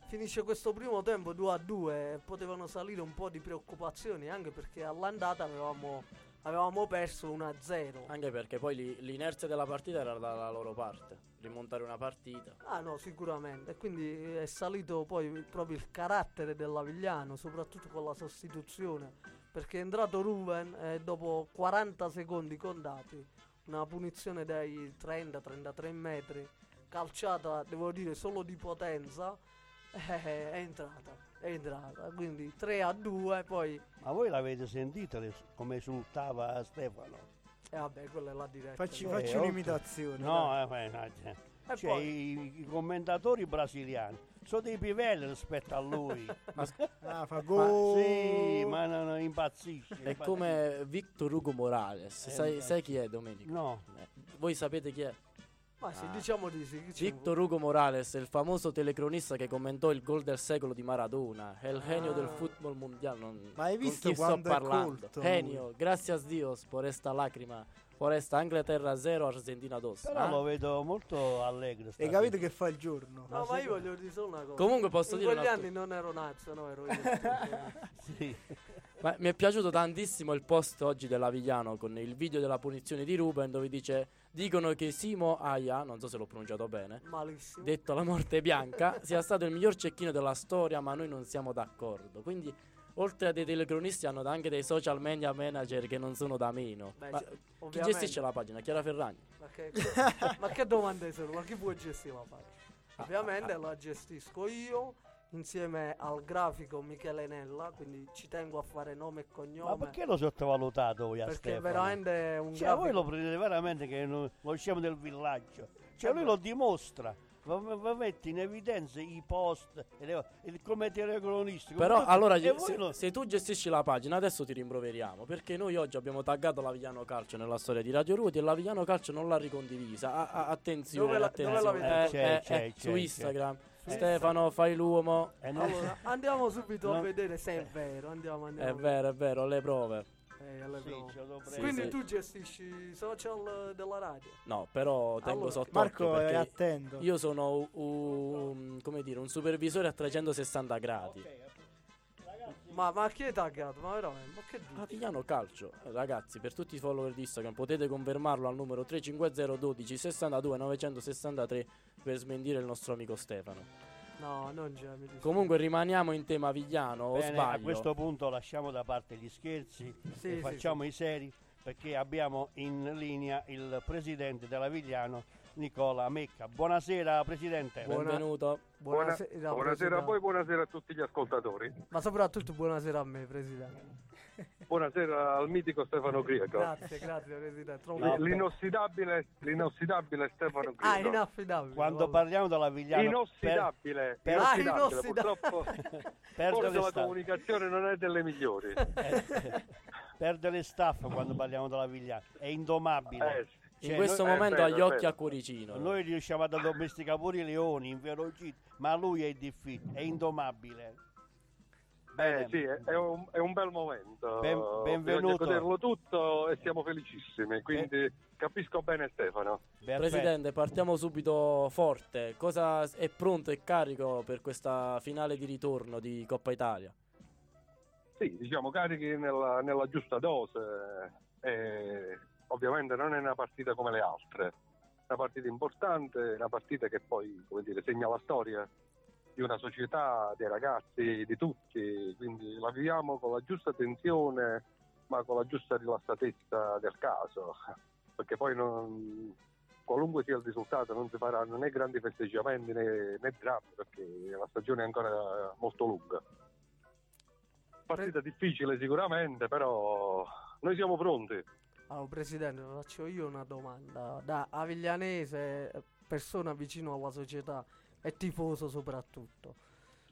finisce questo primo tempo 2 a 2. Potevano salire un po' di preoccupazioni anche perché all'andata avevamo avevamo perso 1-0. Anche perché poi li- l'inerzia della partita era dalla loro parte. Rimontare una partita. Ah no, sicuramente. E quindi è salito poi proprio il carattere dell'Avigliano, soprattutto con la sostituzione. Perché è entrato Ruben e dopo 40 secondi contati, una punizione dai 30-33 metri, calciata, devo dire, solo di potenza, eh, è entrata. È entrata. Quindi 3 a 2, poi... Ma voi l'avete sentito le- come esultava Stefano? E vabbè, quella è la diretta. facci, Eh, facci oltre- un'imitazione. No, dai. eh, beh, no, cioè, E cioè, poi- i, i commentatori brasiliani sono dei pivelli rispetto a lui. Ah, fa ma, gol. sì, ma non, non impazzisce. È impazzisce. come Victor Hugo Morales. Eh, sai, beh. sai chi è Domenico? No, Eh, voi sapete chi è? Ma sì, Ah. diciamo di sì. ci Victor Hugo Morales, il famoso telecronista che commentò il gol del secolo di Maradona. È il genio del Ah. football mondiale. Non... Ma hai visto chi sto parlando? Genio, gracias Dios por esta lacrima. Por esta Inglaterra 0, Argentina 2. però Ah? lo vedo molto allegro. Stasera. capito che fa il giorno? No, ma io voglio dire solo una cosa. Comunque posso In dire quegli una anni non ero Nazio, no, ero io. Sì. Ma mi è piaciuto tantissimo il post oggi dell'Avigliano con il video della punizione di Ruben dove dice dicono che Simo Aya, non so se l'ho pronunciato bene, Malissimo. detto la morte bianca, sia stato il miglior cecchino della storia, ma noi non siamo d'accordo. Quindi oltre a dei telecronisti hanno anche dei social media manager che non sono da meno. Beh, Ma chi gestisce la pagina? Chiara Ferragni. Ma che, ma che domande sono? Ma chi può gestire la pagina? Ah, Ovviamente la gestisco io insieme al grafico Michele Nella, quindi ci tengo a fare nome e cognome. Ma perché lo sottovalutato voi a Perché Stefano? veramente è un Cioè, voi grafico. lo prendete veramente che non- lo scemo del villaggio. Cioè, Eh lui beh. lo dimostra. Va, mette in evidenza i post le- e come telecronisti. come Però tutto. allora voi se, lo- se tu gestisci la pagina adesso ti rimproveriamo perché noi oggi abbiamo taggato l'Avigliano Calcio nella storia di Radio Ruoti e l'Avigliano Calcio non l'ha ricondivisa. A- a- attenzione, Dove la- attenzione. dove Eh, C'è, eh, c'è, eh, c'è, su c'è. Instagram. Eh, Stefano, fai l'uomo. e non- Allora, andiamo subito a No. vedere se è vero. Andiamo, andiamo. È vero, è vero, le prove. Eh, alle Sì, prove. Quindi sì. tu gestisci i social della radio. No, però tengo Allora, sotto Marco è perché attento. io sono un- come dire, un supervisore a 360 gradi. Ma, ma chi è taggato? Ma veramente? Ma che dici? Avigliano Calcio, ragazzi, per tutti i follower di Instagram potete confermarlo al numero 350 12 62 963 per smentire il nostro amico Stefano. No, non c'è. Comunque rimaniamo in tema Avigliano, o Bene, a sbaglio? questo punto lasciamo da parte gli scherzi Sì, e sì, facciamo i seri perché abbiamo in linea il presidente della Vigliano, Nicola Mecca. Buonasera Presidente. Benvenuto. Buona- Buonasera, buonasera a voi, buonasera a tutti gli ascoltatori. Ma soprattutto buonasera a me, Presidente. Buonasera al mitico Stefano Grieco. Grazie, grazie, Presidente. Troppo L'inossidabile, l'inossidabile Stefano Ah, Grieco. inaffidabile. Quando vabbè. parliamo della Vigliano, per- Inossidabile, per- Ah, inossidabile. inossidabile. Purtroppo perde forse le la comunicazione non è delle migliori. Eh, perde le staff quando parliamo della Vigliano. È indomabile. Eh, sì. In Cioè, questo noi- eh, momento ha vero, gli occhi a cuoricino. Noi riusciamo ad addomesticare pure i leoni, inferociti, ma lui è difficile, è indomabile. Bene. Eh, sì, è, è un, è un bel momento. Ben- Bisogna benvenuto. goderlo tutto e siamo felicissimi. Quindi capisco bene Stefano. Perfetto. Presidente, partiamo subito forte. Cosa è pronto e carico per questa finale di ritorno di Coppa Italia? Sì, diciamo carichi nella, nella giusta dose. E ovviamente non è una partita come le altre. Una partita importante, una partita che poi come dire, segna la storia di una società, dei ragazzi, di tutti. Quindi la viviamo con la giusta tensione, ma con la giusta rilassatezza del caso. Perché poi non- qualunque sia il risultato non si faranno né grandi festeggiamenti né, né drammi, perché la stagione è ancora molto lunga. Partita difficile sicuramente, però noi siamo pronti. Allora, Presidente, faccio io una domanda. Da aviglianese, persona vicino alla società e tifoso soprattutto.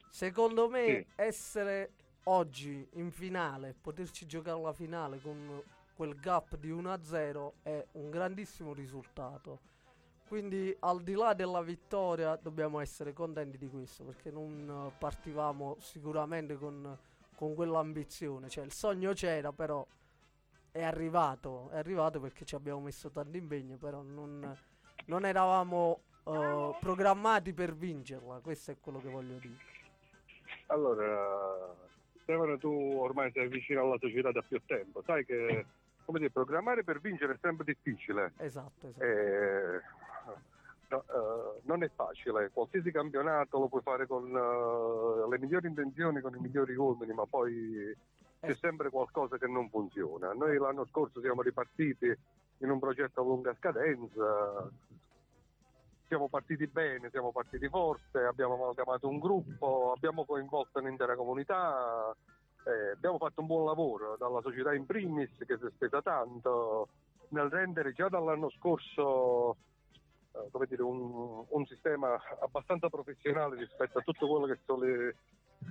Secondo me Sì. essere oggi in finale, poterci giocare la finale con quel gap di 1-0 è un grandissimo risultato. Quindi al di là della vittoria dobbiamo essere contenti di questo perché non partivamo sicuramente con, con quell'ambizione. Cioè il sogno c'era però è arrivato, è arrivato perché ci abbiamo messo tanto impegno, però non, non eravamo eh, programmati per vincerla, questo è quello che voglio dire. Allora, Stefano, tu ormai sei vicino alla società da più tempo, sai che come dire, programmare per vincere è sempre difficile. Esatto, esatto. Eh, no, eh, non è facile, qualsiasi campionato lo puoi fare con eh, le migliori intenzioni, con i migliori uomini, ma poi c'è sempre qualcosa che non funziona. Noi l'anno scorso siamo ripartiti in un progetto a lunga scadenza, siamo partiti bene, siamo partiti forte, abbiamo amalgamato un gruppo, abbiamo coinvolto un'intera comunità, eh, abbiamo fatto un buon lavoro dalla società in primis che si è spesa tanto nel rendere già dall'anno scorso come dire, un, un sistema abbastanza professionale rispetto a tutto quello che sono le,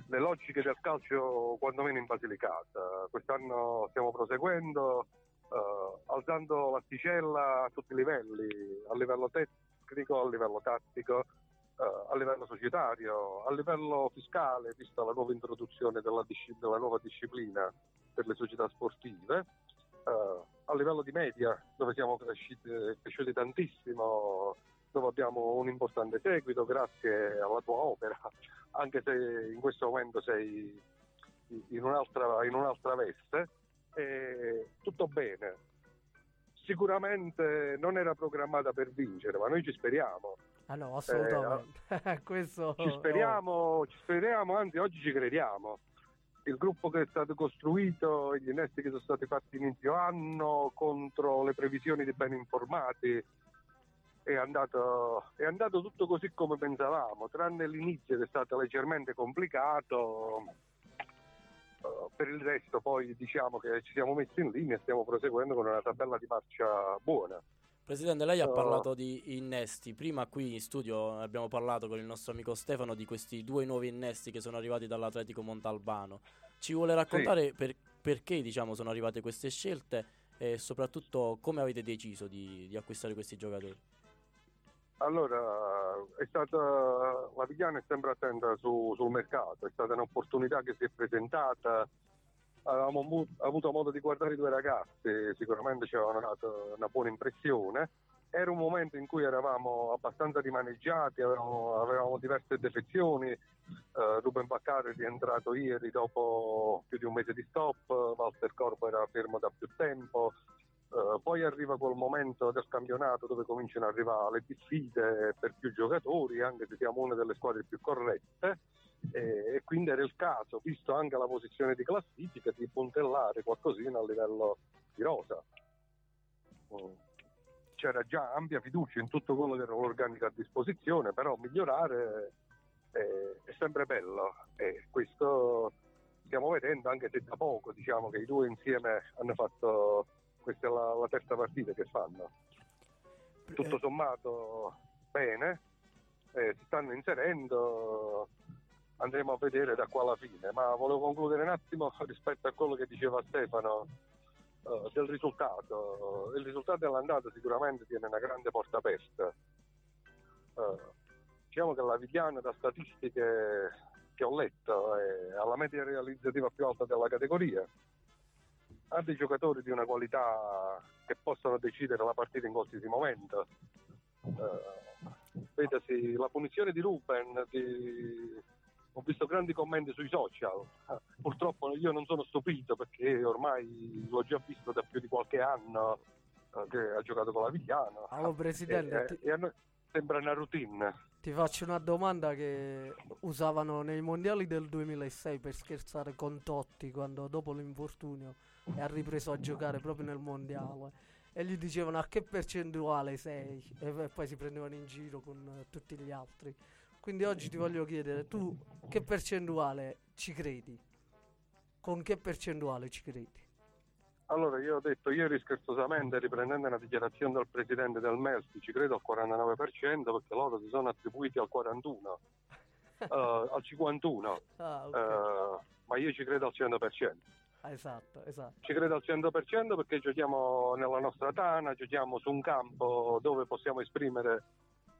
le logiche del calcio quantomeno in Basilicata. Quest'anno stiamo proseguendo, eh, alzando l'asticella a tutti i livelli, a livello tecnico, a livello tattico, eh, a livello societario, a livello fiscale, vista la nuova introduzione della, della nuova disciplina per le società sportive, eh, a livello di media, dove siamo cresciuti, cresciuti tantissimo, dove abbiamo un importante seguito grazie alla tua opera, anche se in questo momento sei in un'altra, in un'altra veste. E tutto bene. Sicuramente non era programmata per vincere, ma noi ci speriamo. Ah no, assolutamente. questo Ci speriamo, ci speriamo, anzi oggi ci crediamo. Il gruppo che è stato costruito, gli innesti che sono stati fatti inizio anno contro le previsioni di ben informati, è andato, è andato tutto così come pensavamo, tranne l'inizio che è stato leggermente complicato. Eh, per il resto poi diciamo che ci siamo messi in linea e stiamo proseguendo con una tabella di marcia buona. Presidente, lei ha parlato di innesti. Prima qui in studio abbiamo parlato con il nostro amico Stefano di questi due nuovi innesti che sono arrivati dall'Atletico Montalbano. Ci vuole raccontare per- perché diciamo, sono arrivate queste scelte e soprattutto come avete deciso di, di acquistare questi giocatori? Allora, è stata, la Vigliana è sempre attenta su- sul mercato, è stata un'opportunità che si è presentata, avevamo avuto modo di guardare i due ragazzi, sicuramente ci avevano dato una buona impressione. Era un momento in cui eravamo abbastanza rimaneggiati, avevamo, avevamo diverse defezioni, eh, Ruben Baccaro è rientrato ieri dopo più di un mese di stop, Walter Corpo era fermo da più tempo, eh, poi arriva quel momento del campionato dove cominciano ad arrivare le diffide per più giocatori, anche se siamo una delle squadre più corrette, e, e quindi era il caso, visto anche la posizione di classifica, di puntellare qualcosina a livello di rosa. Mm. C'era già ampia fiducia in tutto quello che era l'organico a disposizione, però migliorare eh, è sempre bello e questo stiamo vedendo anche se da poco diciamo che i due insieme hanno fatto questa è la, la terza partita che fanno tutto sommato bene eh, si stanno inserendo andremo a vedere da qua alla fine ma volevo concludere un attimo rispetto a quello che diceva Stefano eh, del risultato. Il risultato dell'andata sicuramente tiene una grande porta aperta. Eh, diciamo che la Vigliana da statistiche che ho letto è alla media realizzativa più alta della categoria. Ha dei giocatori di una qualità che possono decidere la partita in qualsiasi momento. Eh, vedasi la punizione di Ruben di- ho visto grandi commenti sui social. Purtroppo io non sono stupito perché ormai l'ho già visto da più di qualche anno eh, che ha giocato con la Vigliano Allora, Presidente, e, ti- e a noi sembra una routine. Ti faccio una domanda che usavano nei mondiali del 2006 per scherzare con Totti quando dopo l'infortunio ha ripreso a giocare proprio nel mondiale. E gli dicevano a che percentuale sei? E poi si prendevano in giro con tutti gli altri. Quindi oggi ti voglio chiedere, tu che percentuale ci credi? Con che percentuale ci credi? Allora, io ho detto ieri scherzosamente, riprendendo una dichiarazione del presidente del MELS, ci credo al 49% perché loro si sono attribuiti al 41%, eh, al 51%, Ah, ok. eh, ma io ci credo al 100%. Ah, esatto, esatto. Ci credo al 100% perché giochiamo nella nostra tana, giochiamo su un campo dove possiamo esprimere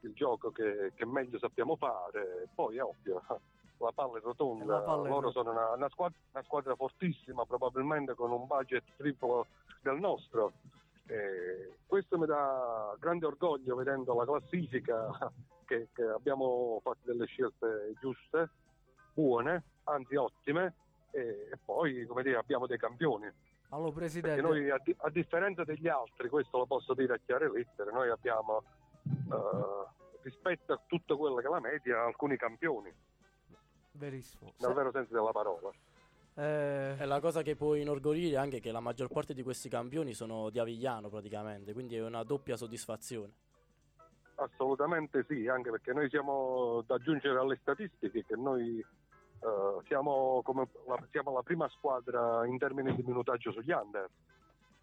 il gioco che, che meglio sappiamo fare. Poi è ovvio, la palla è rotonda, La palla è loro rotonda. sono una, una squadra, una squadra fortissima, probabilmente con un budget triplo del nostro. E questo mi dà grande orgoglio vedendo la classifica che, che abbiamo fatto delle scelte giuste, buone, anzi ottime, e, e poi come dire, abbiamo dei campioni. Allora, Perché Presidente, noi, a, di- a differenza degli altri, questo lo posso dire a chiare lettere, noi abbiamo eh, rispetto a tutto quello che è la media, alcuni campioni, verissimo. nel vero senso della parola. eh, E la cosa che può inorgoglire è anche che la maggior parte di questi campioni sono di Avigliano praticamente, quindi è una doppia soddisfazione. Assolutamente sì, anche perché noi siamo da aggiungere alle statistiche che noi eh, siamo, come la, siamo la prima squadra in termini di minutaggio sugli under.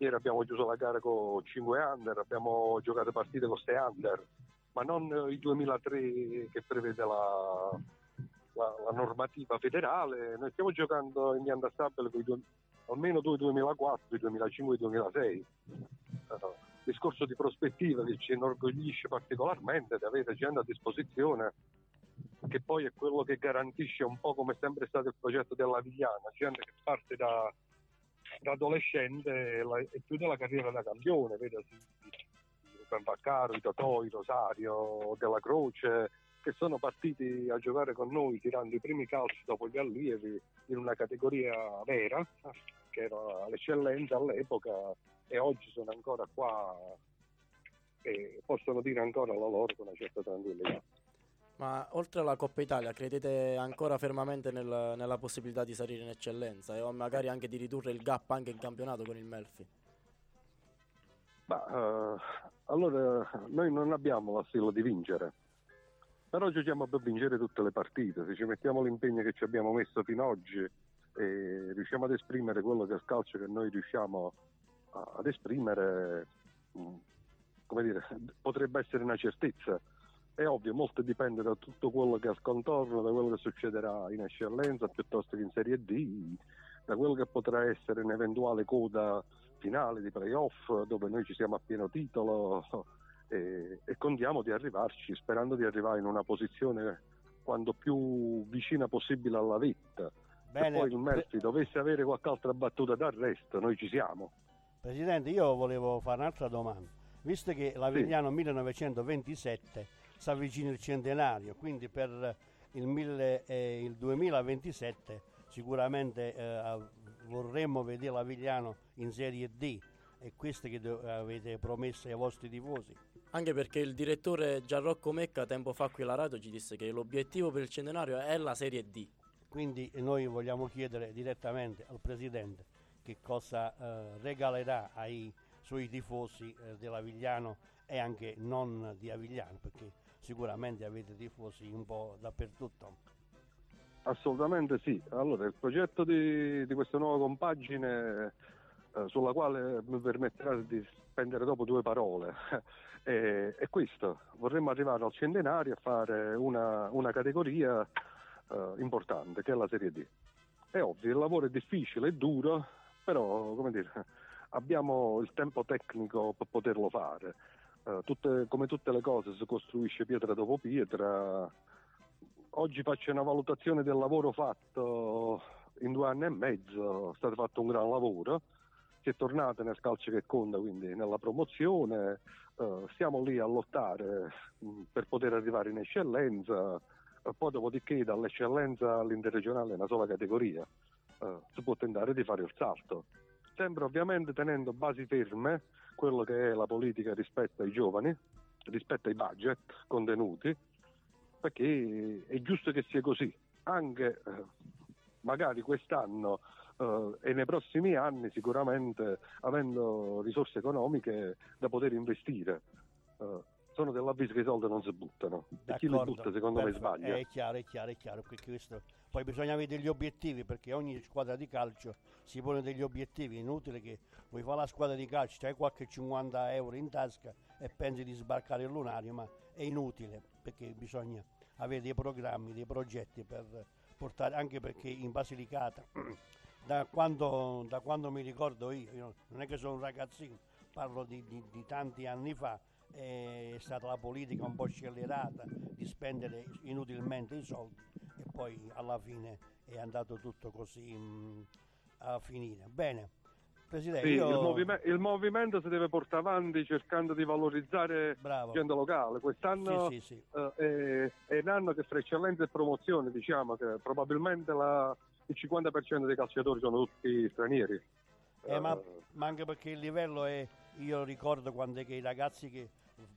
Ieri abbiamo chiuso la gara con 5 under, abbiamo giocato partite con 6 under, ma non eh, i 2003 che prevede la, la- la normativa federale. Noi stiamo giocando in under stabile con i due- almeno due 2004, i 2005 e i 2006. Eh, discorso di prospettiva che ci inorgoglisce particolarmente di avere gente a disposizione che poi è quello che garantisce un po' come è sempre stato il progetto della Vigliana, gente che parte da, da adolescente la- e chiude la carriera da campione, vedi Ruben Baccaro, i Totò, i Rosario, Della Croce, che sono partiti a giocare con noi tirando i primi calci dopo gli allievi in una categoria vera, che era l'eccellenza all'epoca e oggi sono ancora qua e possono dire ancora la loro con una certa tranquillità. Ma oltre alla Coppa Italia, credete ancora fermamente nel- nella possibilità di salire in eccellenza e o magari anche di ridurre il gap anche in campionato con il Melfi? Ma, eh, allora noi non abbiamo l'assillo di vincere, però giochiamo per vincere tutte le partite, se ci mettiamo l'impegno che ci abbiamo messo fino ad oggi e riusciamo ad esprimere quello che è il calcio che noi riusciamo ad esprimere, mh, come dire, potrebbe essere una certezza. È ovvio, molto dipende da tutto quello che è al contorno, da quello che succederà in eccellenza piuttosto che in Serie D, da quello che potrà essere un'eventuale coda finale di playoff dove noi ci siamo a pieno titolo e, e contiamo di arrivarci, sperando di arrivare in una posizione quanto più vicina possibile alla vetta. Se Bene, poi il pre- dovesse avere qualche altra battuta d'arresto, noi ci siamo. Presidente, io volevo fare un'altra domanda. visto che l'Avigliano 1927 si avvicina il centenario, quindi per il, mille- eh, il 2027 sicuramente eh, vorremmo vedere l'Avigliano in Serie D e questo che avete promesso ai vostri tifosi. Anche perché il direttore Gianrocco Mecca tempo fa qui alla radio ci disse che l'obiettivo per il centenario è la Serie D. Quindi noi vogliamo chiedere direttamente al Presidente che cosa eh, regalerà ai suoi tifosi eh, dell'Avigliano e anche non di Avigliano, perché sicuramente avete tifosi un po' dappertutto. Assolutamente sì. Allora, il progetto di, di questa nuova compagine, eh, sulla quale mi permetterà di spendere dopo due parole, è, è questo. Vorremmo arrivare al centenario a fare una, una categoria eh, importante, che è la Serie D. È ovvio, il lavoro è difficile, è duro, però, come dire, abbiamo il tempo tecnico per poterlo fare. Eh, tutte- come tutte le cose si costruisce pietra dopo pietra. Oggi faccio una valutazione del lavoro fatto in due anni e mezzo, è stato fatto un gran lavoro, si è tornato nel calcio che conta, quindi nella promozione, eh, stiamo lì a lottare mh, per poter arrivare in eccellenza, eh, poi dopodiché dall'eccellenza all'interregionale è una sola categoria, si può tentare di fare il salto. Sempre ovviamente tenendo basi ferme quello che è la politica rispetto ai giovani, rispetto ai budget contenuti, perché è giusto che sia così. Anche eh, magari quest'anno eh, e nei prossimi anni sicuramente avendo risorse economiche da poter investire. Eh, sono dell'avviso che i soldi non si buttano e chi li butta secondo me perfetto. sbaglia. È chiaro, è chiaro, è chiaro. questo- Poi bisogna avere degli obiettivi perché ogni squadra di calcio si pone degli obiettivi. Inutile che vuoi fare la squadra di calcio, hai qualche 50 euro in tasca e pensi di sbarcare il lunario, ma è inutile perché bisogna avere dei programmi, dei progetti per portare, anche perché in Basilicata, da quando, da quando mi ricordo io, io non è che sono un ragazzino, parlo di, di- di tanti anni fa, è stata la politica un po' scellerata di spendere inutilmente i soldi poi alla fine è andato tutto così mm, a finire. Bene, Presidente, Sì, io... il, movime- il movimento si deve portare avanti cercando di valorizzare Bravo. gente locale. Quest'anno Sì, sì, eh, è, è un anno che fra eccellenza e promozione diciamo che probabilmente la- il 50% dei calciatori sono tutti stranieri. Eh, ma, Eh, ma anche perché il livello è, io ricordo quando è che i ragazzi che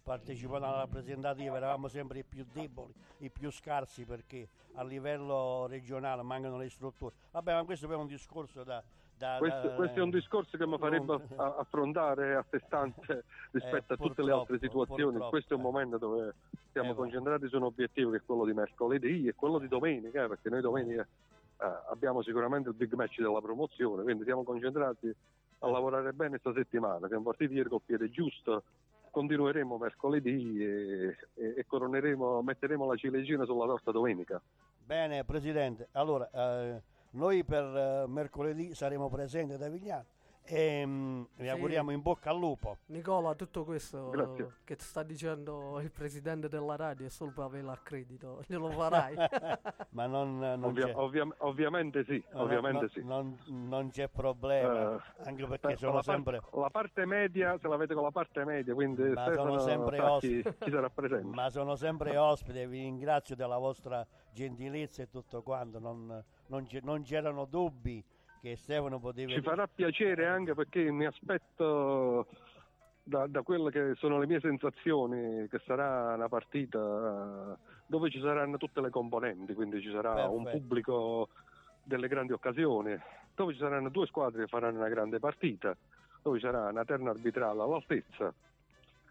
partecipavano alla rappresentativa eravamo sempre i più deboli, i più scarsi perché a livello regionale mancano le strutture. Vabbè, ma questo è un discorso da... da- questo, da- questo è un discorso che mi farebbe non- affrontare a sé stante rispetto a tutte le altre situazioni. Questo è un eh. momento dove siamo Eh, concentrati su un obiettivo che è quello di mercoledì e quello di domenica, eh, perché noi domenica eh, abbiamo sicuramente il big match della promozione, quindi siamo concentrati a lavorare bene questa settimana, siamo partiti ieri col piede giusto, continueremo mercoledì e, e- e coroneremo, metteremo la ciliegina sulla torta domenica. Bene, Presidente, allora eh, noi per eh, mercoledì saremo presenti ad Avigliano e mm, vi Sì. auguriamo in bocca al lupo. Nicola, tutto questo Grazie. che ti sta dicendo il presidente della radio è solo per avere l'accredito, glielo farai. Ma non, non Ovvia- c'è... ovvia- ovviamente sì, No, ovviamente no, sì. Non, non c'è problema, Eh, anche perché Eh, sono la, par- sempre, la parte media, se la vede con la parte media, quindi Ma sono sempre sa ospiti. chi, chi sarà presente. ma sono sempre ospite, vi ringrazio della vostra gentilezza e tutto quanto, non, non c'è- non c'erano dubbi che Stefano poteva... Ci farà piacere anche perché mi aspetto da, da quelle che sono le mie sensazioni che sarà una partita eh, dove ci saranno tutte le componenti, quindi ci sarà un Perfetto. pubblico delle grandi occasioni, dove ci saranno due squadre che faranno una grande partita, dove ci sarà una terna arbitrale all'altezza.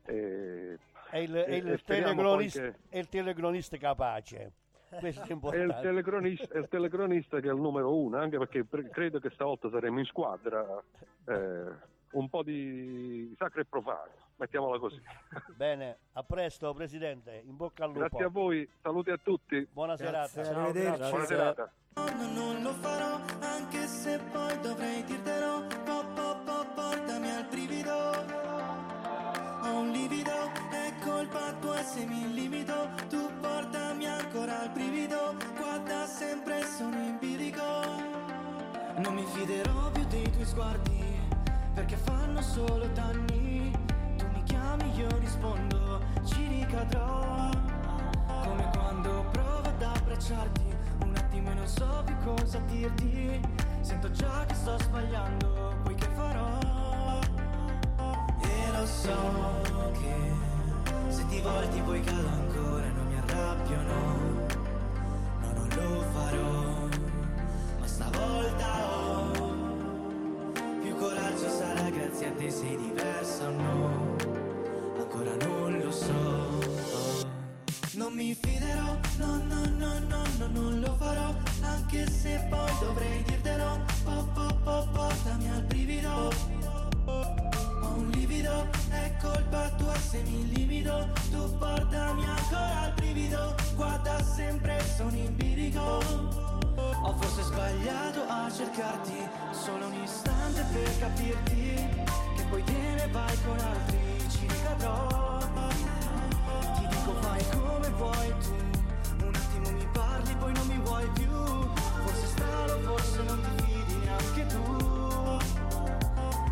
E, È il, è il e che- il telecronista capace, questo è È il, importante. telecronista, è il telecronista che è il numero uno, anche perché credo che stavolta saremo in squadra eh, un po' di sacro e profano, mettiamola così. Bene, a presto Presidente, in bocca al lupo. Grazie a voi, saluti a tutti. Buona serata. Grazie, arrivederci. Buona serata. No, non lo farò, anche se poi dovrei dirtelo. Po, po, po, portami al brivido. Un livido, è colpa tua se mi limito. Tu portami ancora al brivido. Guarda sempre, sono in bilico. Non mi fiderò più dei tuoi sguardi, perché fanno solo danni. Tu mi chiami, ricadrò Come quando provo ad abbracciarti Un attimo e non so più cosa dirti Sento già che sto sbagliando Poi che farò? So che Se ti volti poi cado ancora Non mi arrabbio no No non lo farò Ma stavolta ho più coraggio sarà grazie a te sei diversa o no. Ancora non lo so. Non mi fiderò, no no no no no non lo farò Anche se poi dovrei dirtelo mi livido Tu portami ancora al brivido Guarda sempre sono in bilico ho forse sbagliato a cercarti solo un istante per capirti che poi te ne vai con altri, ci ricadrò. Ti dico fai come vuoi tu, un attimo mi parli poi non mi vuoi più, forse strano, forse non ti fidi neanche tu.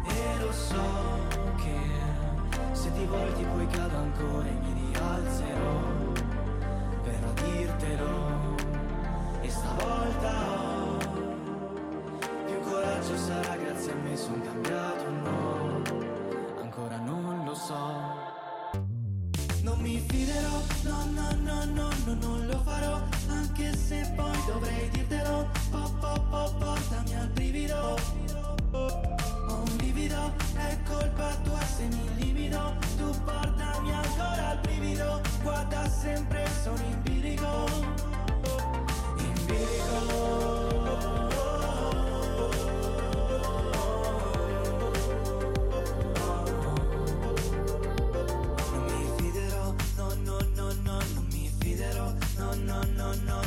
E lo so che se ti volti poi cado ancora e mi rialzerò per dirtelo e stavolta ho più coraggio sarà grazie a me son cambiato no ancora non lo so non mi fiderò no no no no no non lo farò anche se poi dovrei dirtelo po, po, po, portami al brivido ho un livido è colpa tua se mi brivido guarda sempre sono in bilico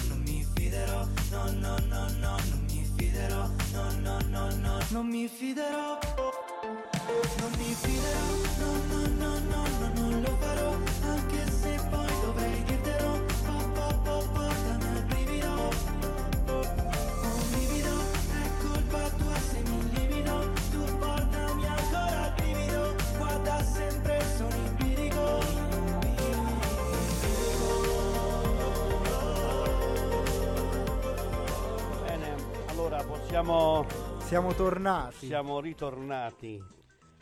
non mi fiderò, no no no no, non mi fiderò, possiamo. Siamo tornati. Siamo ritornati.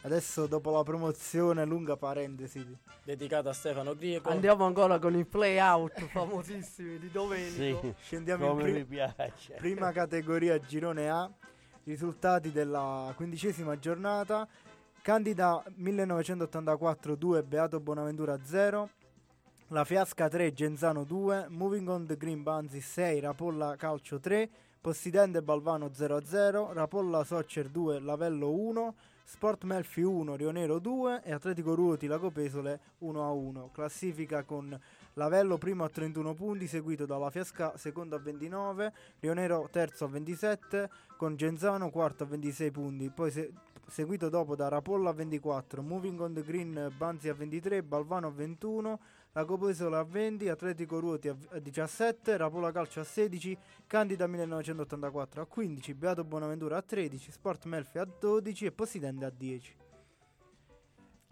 Adesso dopo la promozione, lunga parentesi. Dedicata a Stefano Grieco. Andiamo ancora con i play out famosissimi di Domenico. Sì, Scendiamo in come pri- mi piace. prima categoria girone A. Risultati della quindicesima giornata. Candida 1984 2, Beato Bonaventura 0. La Fiasca 3, Genzano 2. Moving on the Green Banzi 6, Rapolla Calcio 3. Possidente Balvano 0-0. Rapolla Soccer 2, Lavello 1. Sport Melfi 1, Rionero 2 e Atletico Ruoti Lagopesole 1-1. Classifica con Lavello primo a 31 punti, seguito dalla Fiasca secondo a 29, Rionero terzo a 27, con Genzano quarto a 26 punti, poi se- seguito dopo da Rapolla a 24, Moving on the Green Banzi a 23, Balvano a 21, Lagopesole a 20, Atletico Ruoti a a 17, Rapolla Calcio a 16, Candida 1984 a 15, Beato Bonaventura a 13, Sport Melfi a 12 e Possidente a 10.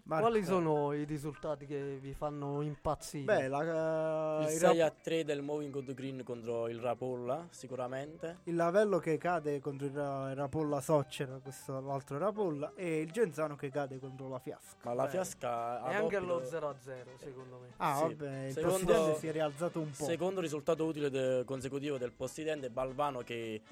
Marco. Quali sono i risultati che vi fanno impazzire? Beh, la, Il il, 6 Rap- a 3 del Moving on the Green contro il Rapolla, sicuramente. il Lavello che cade contro il, il Rapolla Soccer, questo l'altro Rapolla, e il Genzano che cade contro la Fiasca. Ma la Beh, Fiasca e ha anche lo 0-0 secondo me. Ah, Sì. vabbè, il Secondo- Possidente si è rialzato un po'. Secondo risultato utile de- consecutivo del Possidente Balvano che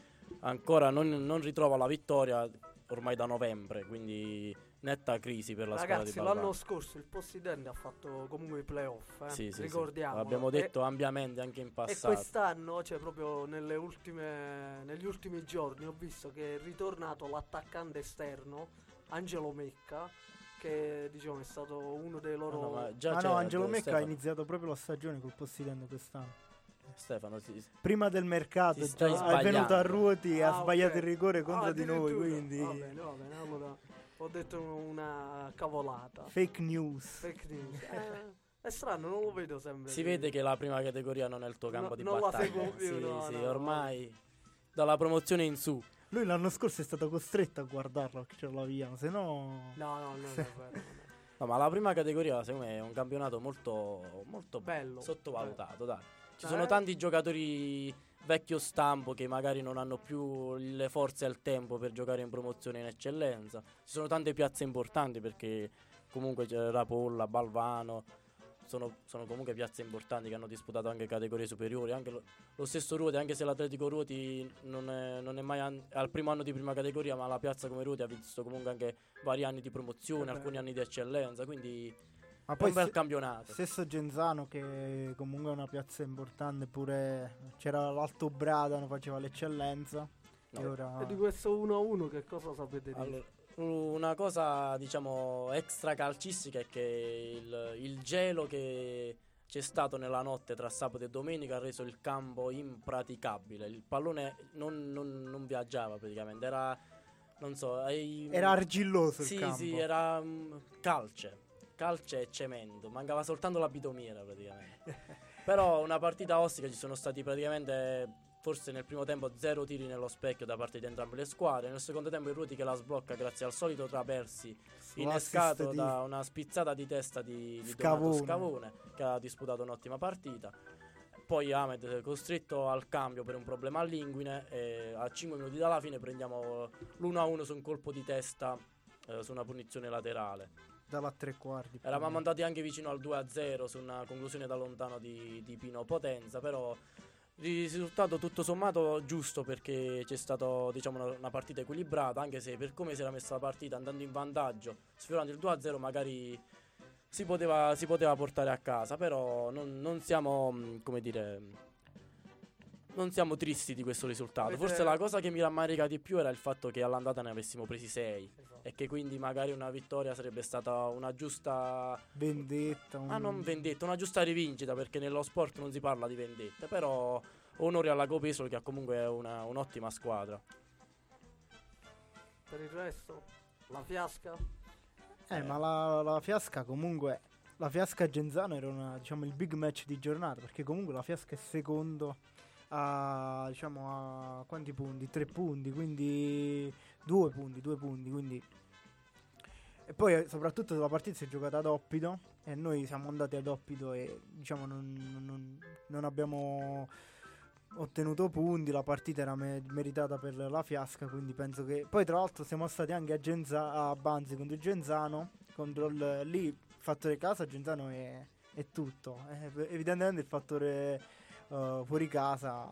ancora non, non ritrova la vittoria ormai da novembre, quindi netta crisi per la squadra Ragazzi, di Balvano. l'anno scorso il Possidente ha fatto comunque i playoff, eh? Sì, sì, sì. ricordiamo. L'abbiamo detto ampiamente anche in E, passato. quest'anno, cioè proprio nelle ultime, negli ultimi giorni, ho visto che è ritornato l'attaccante esterno, Angelo Mecca, che diciamo è stato uno dei No, loro... no, ma già Ah no, Angelo Mecca Stefano, ha iniziato proprio la stagione col Possidente quest'anno. Stefano, sì, sì. Prima del mercato già è venuto a Ruoti e ha Ah, sbagliato ok. il rigore contro Ah, di noi, quindi Va bene, va bene, allora ho detto una cavolata. fake news. Fake news. Eh, è strano, non lo vedo sempre. Si vede che la prima categoria non è il tuo No, campo di non la battaglia. seguo più, sì, no, sì, no, ormai dalla promozione in su. Lui l'anno scorso è stato costretto a guardarlo che ce l'aviamo, se no... No, no, no, no, vero, no, no. No, ma la prima categoria secondo me è un campionato molto, molto Bello. sottovalutato, dai. Ci Eh. sono tanti giocatori vecchio stampo che magari non hanno più le forze e il tempo per giocare in promozione in eccellenza. Ci sono tante piazze importanti perché comunque c'è Rapolla, Balvano, sono, sono comunque piazze importanti che hanno disputato anche categorie superiori. Anche lo, lo stesso Ruoti, anche se l'Atletico Ruoti non è, non è mai an- al primo anno di prima categoria, ma la piazza come Ruoti ha visto comunque anche vari anni di promozione, alcuni anni di eccellenza. Quindi Ma è poi un bel se- campionato. stesso Genzano che comunque è una piazza importante pure c'era l'Alto Bradano faceva l'eccellenza e No. ora E di questo 1-1 che cosa sapete dire? Allora, una cosa diciamo extra calcistica è che il, il gelo che c'è stato nella notte tra sabato e domenica ha reso il campo impraticabile. Il pallone non, non- non viaggiava praticamente, era non so, ai- era argilloso sì, il campo sì, era mm, calce, calce e cemento, mancava soltanto la bitomiera praticamente. Però una partita ostica ci sono stati praticamente forse nel primo tempo zero tiri nello specchio da parte di entrambe le squadre, nel secondo tempo il Ruti che la sblocca grazie al solito trapersi innescato di- da una spizzata di testa di, di Scavone. Scavone che ha disputato un'ottima partita. Poi Ahmed eh, costretto al cambio per un problema all'inguine e a 5 minuti dalla fine prendiamo l'1-1 su un colpo di testa eh, su una punizione laterale. Dalla tre quarti Eravamo andati anche vicino al 2-0 su una conclusione da lontano di, di Pino Potenza, però risultato tutto sommato giusto perché c'è stata diciamo, una, una partita equilibrata, anche se per come si era messa la partita andando in vantaggio, sfiorando il 2-0 magari si poteva, si poteva portare a casa, però non, non siamo, come dire, non siamo tristi di questo risultato. Avete- Forse la cosa che mi rammarica di più era il fatto che all'andata ne avessimo presi 6 Esatto. e che quindi magari una vittoria sarebbe stata una giusta vendetta un- ma non vendetta, una giusta rivincita perché nello sport non si parla di vendette, però onore alla Copesolo che ha comunque una- un'ottima squadra. Per il resto, la fiasca? Eh, ma la, la fiasca comunque. La fiasca Genzano era una, diciamo, il big match di giornata. Perché comunque la fiasca è secondo a diciamo a quanti punti? Tre punti, quindi due punti, due punti, quindi. E poi eh, soprattutto la partita si è giocata ad Oppido e noi siamo andati ad Oppido e diciamo non, non- non abbiamo ottenuto punti, la partita era me- meritata per la fiasca, quindi penso che... Poi tra l'altro siamo stati anche a, Genza- a Banzi contro il Genzano, contro il... lì fattore casa Genzano è, è tutto, Eh, evidentemente il fattore eh, fuori casa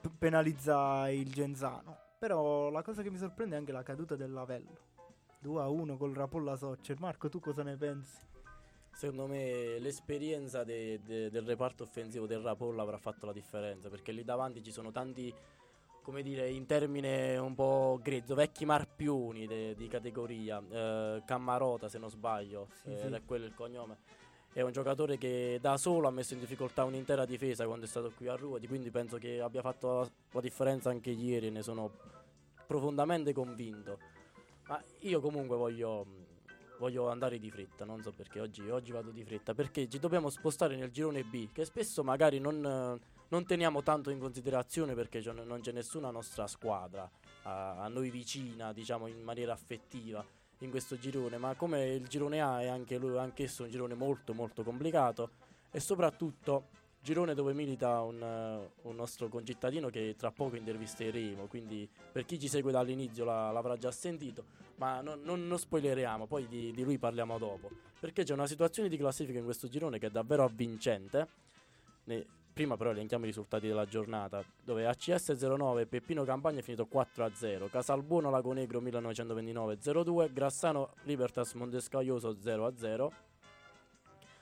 p- penalizza il Genzano, però la cosa che mi sorprende è anche la caduta del Lavello. 2 a 1 col Rapolla Soccer. Marco, tu cosa ne pensi? Secondo me l'esperienza de- de- del reparto offensivo del Rapolla avrà fatto la differenza perché lì davanti ci sono tanti, come dire, in termine un po' grezzo, vecchi marpioni de- di categoria. Eh, Cammarota, se non sbaglio, Sì, eh, sì. è quello il cognome. È un giocatore che da solo ha messo in difficoltà un'intera difesa quando è stato qui a Ruoti, quindi penso che abbia fatto la, differenza anche ieri, ne sono profondamente convinto. Ma io comunque voglio, voglio andare di fretta, non so perché oggi, oggi vado di fretta, perché ci dobbiamo spostare nel girone B, che spesso magari non, non teniamo tanto in considerazione perché non c'è nessuna nostra squadra a, a noi vicina, diciamo in maniera affettiva in questo girone, ma come il girone A è anche lui, anch'esso un girone molto molto complicato e soprattutto girone dove milita un, eh, un nostro concittadino che tra poco intervisteremo, quindi per chi ci segue dall'inizio la- l'avrà già sentito, ma non, non, non spoileriamo, poi di, di lui parliamo dopo, perché c'è una situazione di classifica in questo girone che è davvero avvincente. Ne- prima però elenchiamo i risultati della giornata, dove ACS 09 Peppino Campagna è finito 4-0, Casalbuono Lagonegro 1929 0-2, Grassano Libertas Montescaglioso 0-0,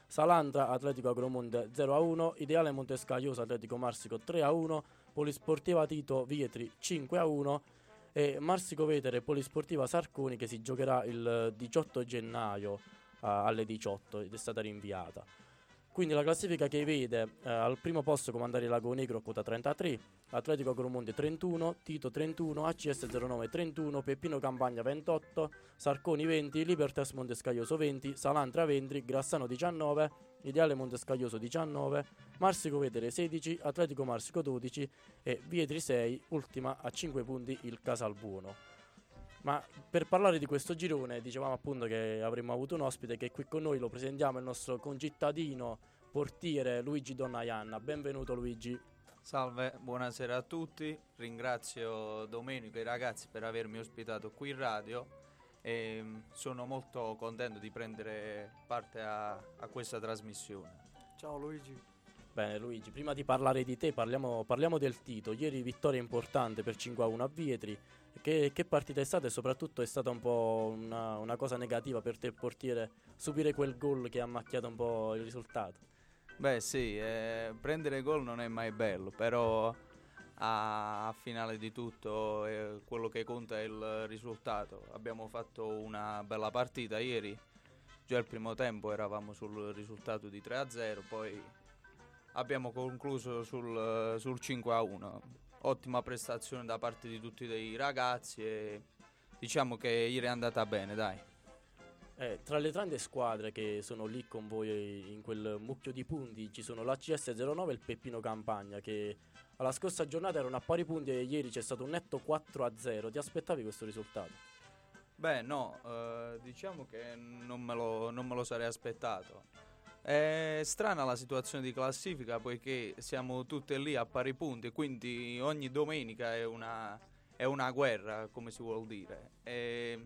Salandra Atletico Agromonte 0-1, Ideale Montescaglioso Atletico Marsico 3-1, Polisportiva Tito Vietri 5-1 e Marsico Vetere Polisportiva Sarconi che si giocherà il 18 gennaio ah, alle 18 ed è stata rinviata. Quindi la classifica che vede eh, al primo posto comandare Lago Negro quota 33, Atletico Agromonte 31, Tito 31, ACS 09 31, Peppino Campagna 28, Sarconi 20, Libertas Montescaglioso 20, Salantra 20, Grassano 19, Ideale Montescaglioso 19, Marsico Vedere 16, Atletico Marsico 12 e Vietri 6, ultima a 5 punti il Casalbuono. Ma per parlare di questo girone, dicevamo appunto che avremmo avuto un ospite che qui con noi lo presentiamo, il nostro concittadino portiere Luigi Donnaianna. Benvenuto Luigi. Salve, buonasera a tutti. Ringrazio Domenico e i ragazzi per avermi ospitato qui in radio e sono molto contento di prendere parte a, a questa trasmissione. Ciao Luigi. Bene Luigi, prima di parlare di te parliamo, parliamo del Tito. Ieri vittoria importante per 5-1 a Vietri. Che, che partita è stata e soprattutto è stata un po' una, una cosa negativa per te il portiere subire quel gol che ha macchiato un po' il risultato? Beh sì, eh, prendere gol non è mai bello, però a, finale di tutto eh, quello che conta è il risultato. Abbiamo fatto una bella partita ieri, già il primo tempo eravamo sul risultato di 3-0, poi abbiamo concluso sul, sul 5-1. Ottima prestazione da parte di tutti i ragazzi e diciamo che ieri è andata bene, dai. Eh, tra le tante squadre che sono lì con voi in quel mucchio di punti ci sono la CS09 e il Peppino Campagna che alla scorsa giornata erano a pari punti e ieri c'è stato un netto 4-0. Ti aspettavi questo risultato? Beh no, eh, diciamo che non me, lo, non me lo sarei aspettato. È strana la situazione di classifica poiché siamo tutte lì a pari punti, quindi ogni domenica è una, è una guerra, come si vuol dire. E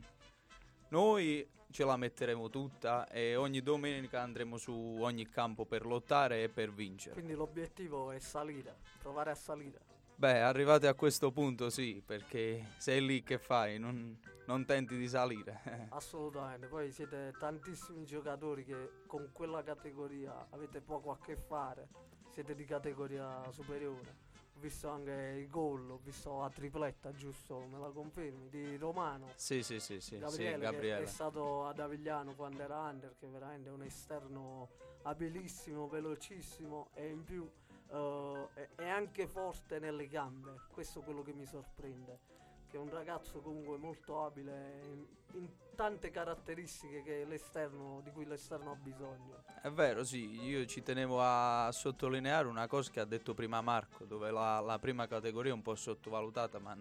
noi ce la metteremo tutta e ogni domenica andremo su ogni campo per lottare e per vincere. Quindi l'obiettivo è salire, provare a salire. Beh, arrivati a questo punto sì, perché sei lì che fai, non, non tenti di salire. Assolutamente, poi siete tantissimi giocatori che con quella categoria avete poco a che fare, siete di categoria superiore. Ho visto anche il gol, ho visto la tripletta, giusto? Me la confermi? Di Romano. sì, sì, sì, sì, Gabriele, sì, Gabriele. è stato ad Avigliano quando era under, che veramente è un esterno abilissimo, velocissimo e in più eh, è, anche forte nelle gambe. Questo è quello che mi sorprende. Che è un ragazzo comunque molto abile in, in tante caratteristiche di cui l'esterno ha bisogno. È vero, sì, io ci tenevo a sottolineare una cosa che ha detto prima Marco, dove la, la prima categoria è un po' sottovalutata, ma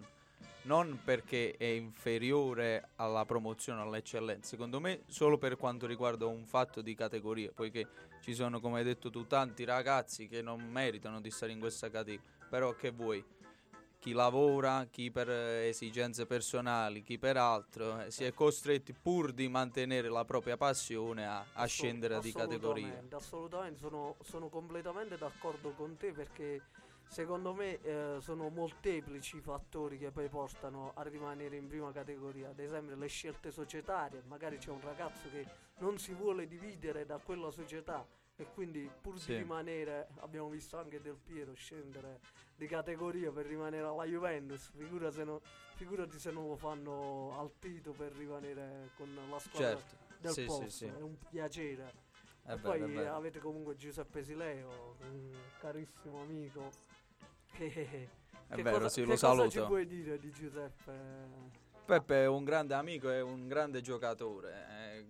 non perché è inferiore alla promozione, all'eccellenza, secondo me solo per quanto riguarda un fatto di categoria, poiché ci sono, come hai detto tu, tanti ragazzi che non meritano di stare in questa categoria, però che vuoi? Chi lavora, chi per esigenze personali, chi per altro, eh, si è costretti pur di mantenere la propria passione a, a scendere di categoria. assolutamente, Assolutamente, sono, sono completamente d'accordo con te perché secondo me eh, sono molteplici i fattori che poi portano a rimanere in prima categoria. Ad esempio le scelte societarie, magari c'è un ragazzo che non si vuole dividere da quella società e quindi pur Sì. di rimanere, abbiamo visto anche Del Piero scendere di categoria per rimanere alla Juventus, figura se no- figurati se non lo fanno al Tito per rimanere con la squadra Certo, del sì, posto, sì, è un piacere. È e vero, poi vero. avete comunque Giuseppe Sileo, un carissimo amico. Che, che vero, cosa, sì, lo cosa saluto. ci puoi dire di Giuseppe? Peppe è un grande amico e un grande giocatore. eh,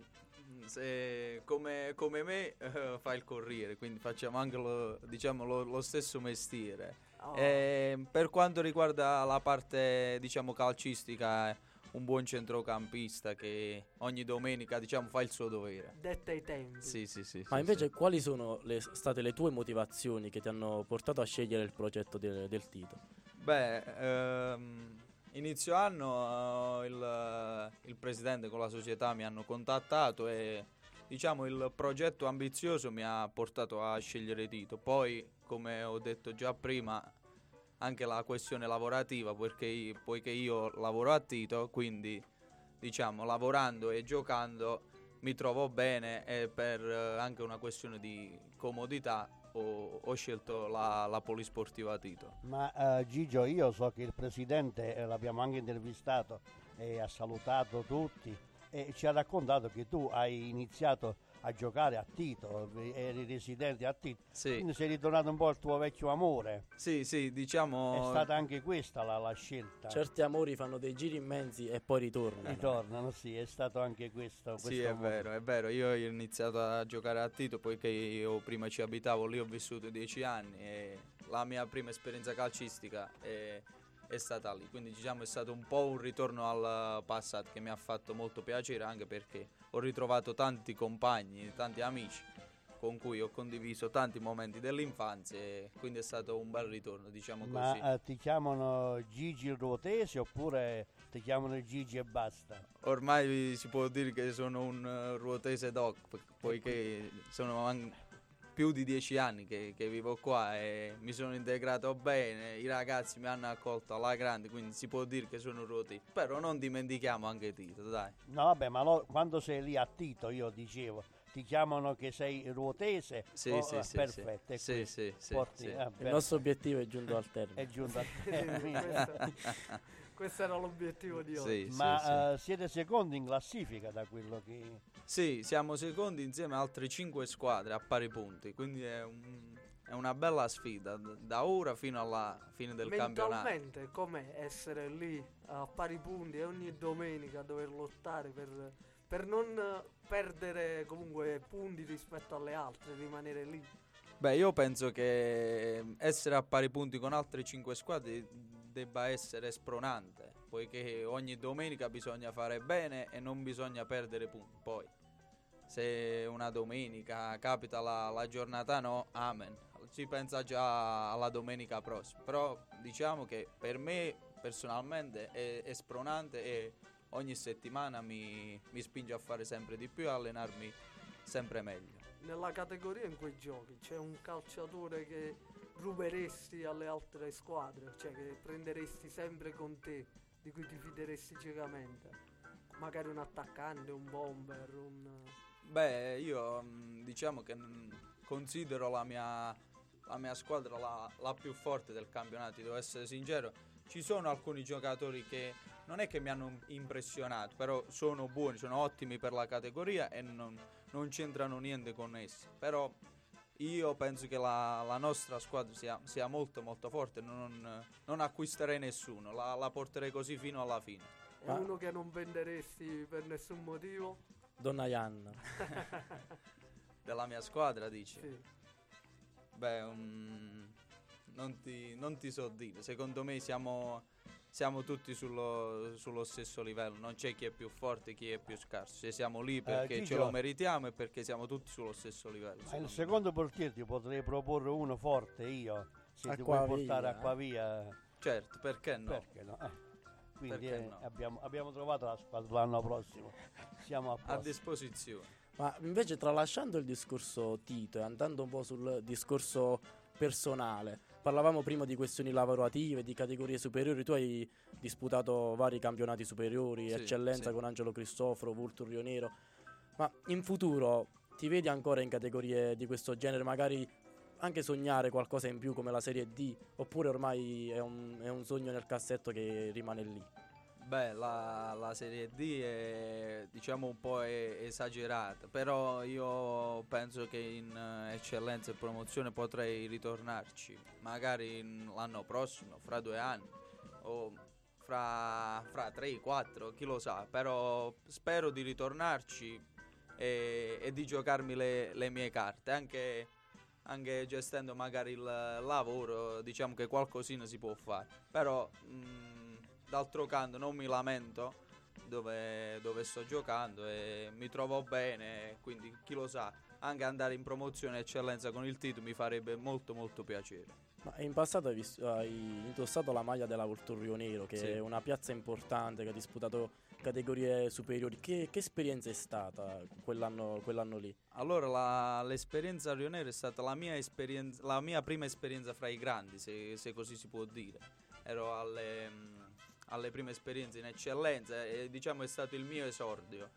se- come, come me eh, fa il corriere, quindi facciamo anche lo, diciamo, lo- lo stesso mestiere. Oh, E per quanto riguarda la parte diciamo, calcistica, è un buon centrocampista che ogni domenica diciamo, fa il suo dovere. detta ai tempi. Sì, sì, sì. Ma sì, invece sì. quali sono le- state le tue motivazioni che ti hanno portato a scegliere il progetto del- del Tito? Beh, ehm, inizio anno eh, il, il presidente con la società mi hanno contattato e diciamo il progetto ambizioso mi ha portato a scegliere Tito. Poi, come ho detto già prima, anche la questione lavorativa, perché poiché io lavoro a Tito, quindi diciamo lavorando e giocando mi trovo bene e per eh, anche una questione di comodità ho, ho scelto la, la polisportiva Tito. Ma eh, Gigio, io so che il presidente, eh, l'abbiamo anche intervistato e ha salutato tutti e ci ha raccontato che tu hai iniziato a giocare a Tito, eh, eri residente a Tito, Sì. quindi sei ritornato un po' al tuo vecchio amore. Sì, sì, diciamo. È stata anche questa la, la scelta. Certi amori fanno dei giri immensi e poi ritornano. Ritornano, sì, è stato anche questo. Sì, questo è amore. vero, è vero. Io ho iniziato a giocare a Tito poiché io prima ci abitavo lì, ho vissuto dieci anni e la mia prima esperienza calcistica è è stata lì. Quindi diciamo è stato un po' un ritorno al passato che mi ha fatto molto piacere anche perché ho ritrovato tanti compagni, tanti amici con cui ho condiviso tanti momenti dell'infanzia e quindi è stato un bel ritorno, diciamo Ma così. eh, ti chiamano Gigi Ruotese oppure ti chiamano Gigi e basta? Ormai si può dire che sono un eh, ruotese doc, po- poiché sono an- più di dieci anni che, che vivo qua e mi sono integrato bene, i ragazzi mi hanno accolto alla grande, quindi si può dire che sono ruotese. Però non dimentichiamo anche Tito, dai. No, vabbè, ma lo- quando sei lì a Tito, io dicevo, ti chiamano che sei ruotese? Sì, Oh, sì, sì, perfetto. sì, sì, sì, Porti- sì. eh, Il nostro obiettivo è giunto al termine. è giunto a Sì, termine. questo, era l'obiettivo di oggi. Sì, sì, Ma sì. eh, siete secondi in classifica da quello che... Sì, siamo secondi insieme a altre 5 squadre a pari punti, quindi è, un- è una bella sfida da ora fino alla fine del campionato. Mentalmente com'è essere lì a pari punti e ogni domenica dover lottare per, per non perdere comunque punti rispetto alle altre, rimanere lì. Beh, io penso che essere a pari punti con altre 5 squadre debba essere spronante, poiché ogni domenica bisogna fare bene e non bisogna perdere punti. Poi, se una domenica capita la, la giornata no, amen. Si pensa già alla domenica prossima. Però diciamo che per me personalmente è, è spronante e ogni settimana mi, mi spinge a fare sempre di più e allenarmi sempre meglio. Nella categoria in cui giochi c'è un calciatore che ruberesti alle altre squadre, cioè che prenderesti sempre con te, di cui ti fideresti ciecamente. Magari un attaccante, un bomber, un... Beh, io mm, diciamo che mm, considero la mia, la mia squadra la, la più forte del campionato, devo essere sincero. Ci sono alcuni giocatori che non è che mi hanno impressionato, però sono buoni, sono ottimi per la categoria e non, non c'entrano niente con essi. Però io penso che la, la nostra squadra sia, sia molto molto forte, non, non acquisterei nessuno, la, la porterei così fino alla fine. È Ma- uno che non venderesti per nessun motivo? Donna Ianna. Della mia squadra dici? Sì. Beh, mm, non, ti, non ti so dire. Secondo me siamo, siamo tutti sullo, sullo stesso livello. Non c'è chi è più forte e chi è più scarso. Cioè, siamo lì perché ce Gigio. lo meritiamo e perché siamo tutti sullo stesso livello. Ma il secondo portiere ti potrei proporre uno forte io, se ti Acquavia. vuoi portare acqua via, Certo, perché no? perché no? Eh, Quindi Perché eh, no? abbiamo, abbiamo trovato la squadra l'anno prossimo, siamo a A disposizione. Ma invece tralasciando il discorso Tito e andando un po' sul discorso personale, parlavamo prima di questioni lavorative, di categorie superiori, tu hai disputato vari campionati superiori, Sì, eccellenza sì. con Angelo Cristoforo, Vulturio Nero, ma in futuro ti vedi ancora in categorie di questo genere, magari anche sognare qualcosa in più come la Serie D, oppure ormai è un, è un sogno nel cassetto che rimane lì? Beh, la, la Serie D è diciamo un po' esagerata, però io penso che in eh, eccellenza e promozione potrei ritornarci, magari l'anno prossimo, fra due anni, o fra, fra tre, quattro, chi lo sa, però spero di ritornarci e, e di giocarmi le, le mie carte, anche, anche gestendo magari il lavoro, diciamo che qualcosina si può fare, però... mm, d'altro canto non mi lamento dove, dove sto giocando e mi trovo bene, quindi chi lo sa, anche andare in promozione eccellenza con il Tito mi farebbe molto molto piacere. Ma in passato hai, vis- hai indossato la maglia della Volturrio Nero, che Sì. è una piazza importante che ha disputato categorie superiori. Che, che esperienza è stata quell'anno, quell'anno lì? Allora la- l'esperienza a Rio Nero è stata la mia, la mia prima esperienza fra i grandi, se, se così si può dire. Ero alle, alle prime esperienze in eccellenza e diciamo è stato il mio esordio.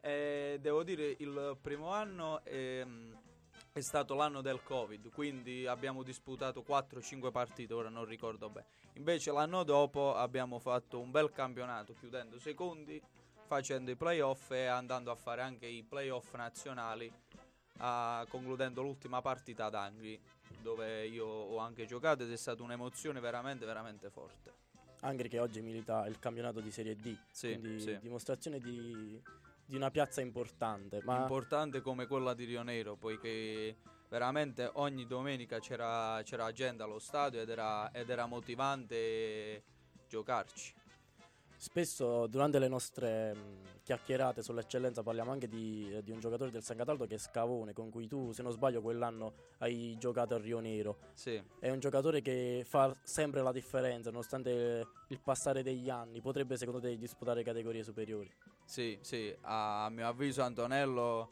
E devo dire il primo anno ehm, è stato l'anno del Covid, quindi abbiamo disputato 4-5 partite, ora non ricordo bene. Invece l'anno dopo abbiamo fatto un bel campionato, chiudendo secondi, facendo i playoff e andando a fare anche i playoff nazionali, ah, concludendo l'ultima partita ad Angri, dove io ho anche giocato ed è stata un'emozione veramente, veramente forte. Anche che oggi milita il campionato di Serie D, Sì, quindi sì. dimostrazione di, di una piazza importante. Importante come quella di Rio Nero, poiché veramente ogni domenica c'era, c'era gente allo stadio ed era, ed era motivante giocarci. Spesso durante le nostre mh, chiacchierate sull'eccellenza parliamo anche di, di un giocatore del San Cataldo che è Scavone, con cui tu, se non sbaglio, quell'anno hai giocato a Rio Nero. Sì, È un giocatore che fa sempre la differenza, nonostante il passare degli anni. Potrebbe, secondo te, disputare categorie superiori? sì, sì, a mio avviso Antonello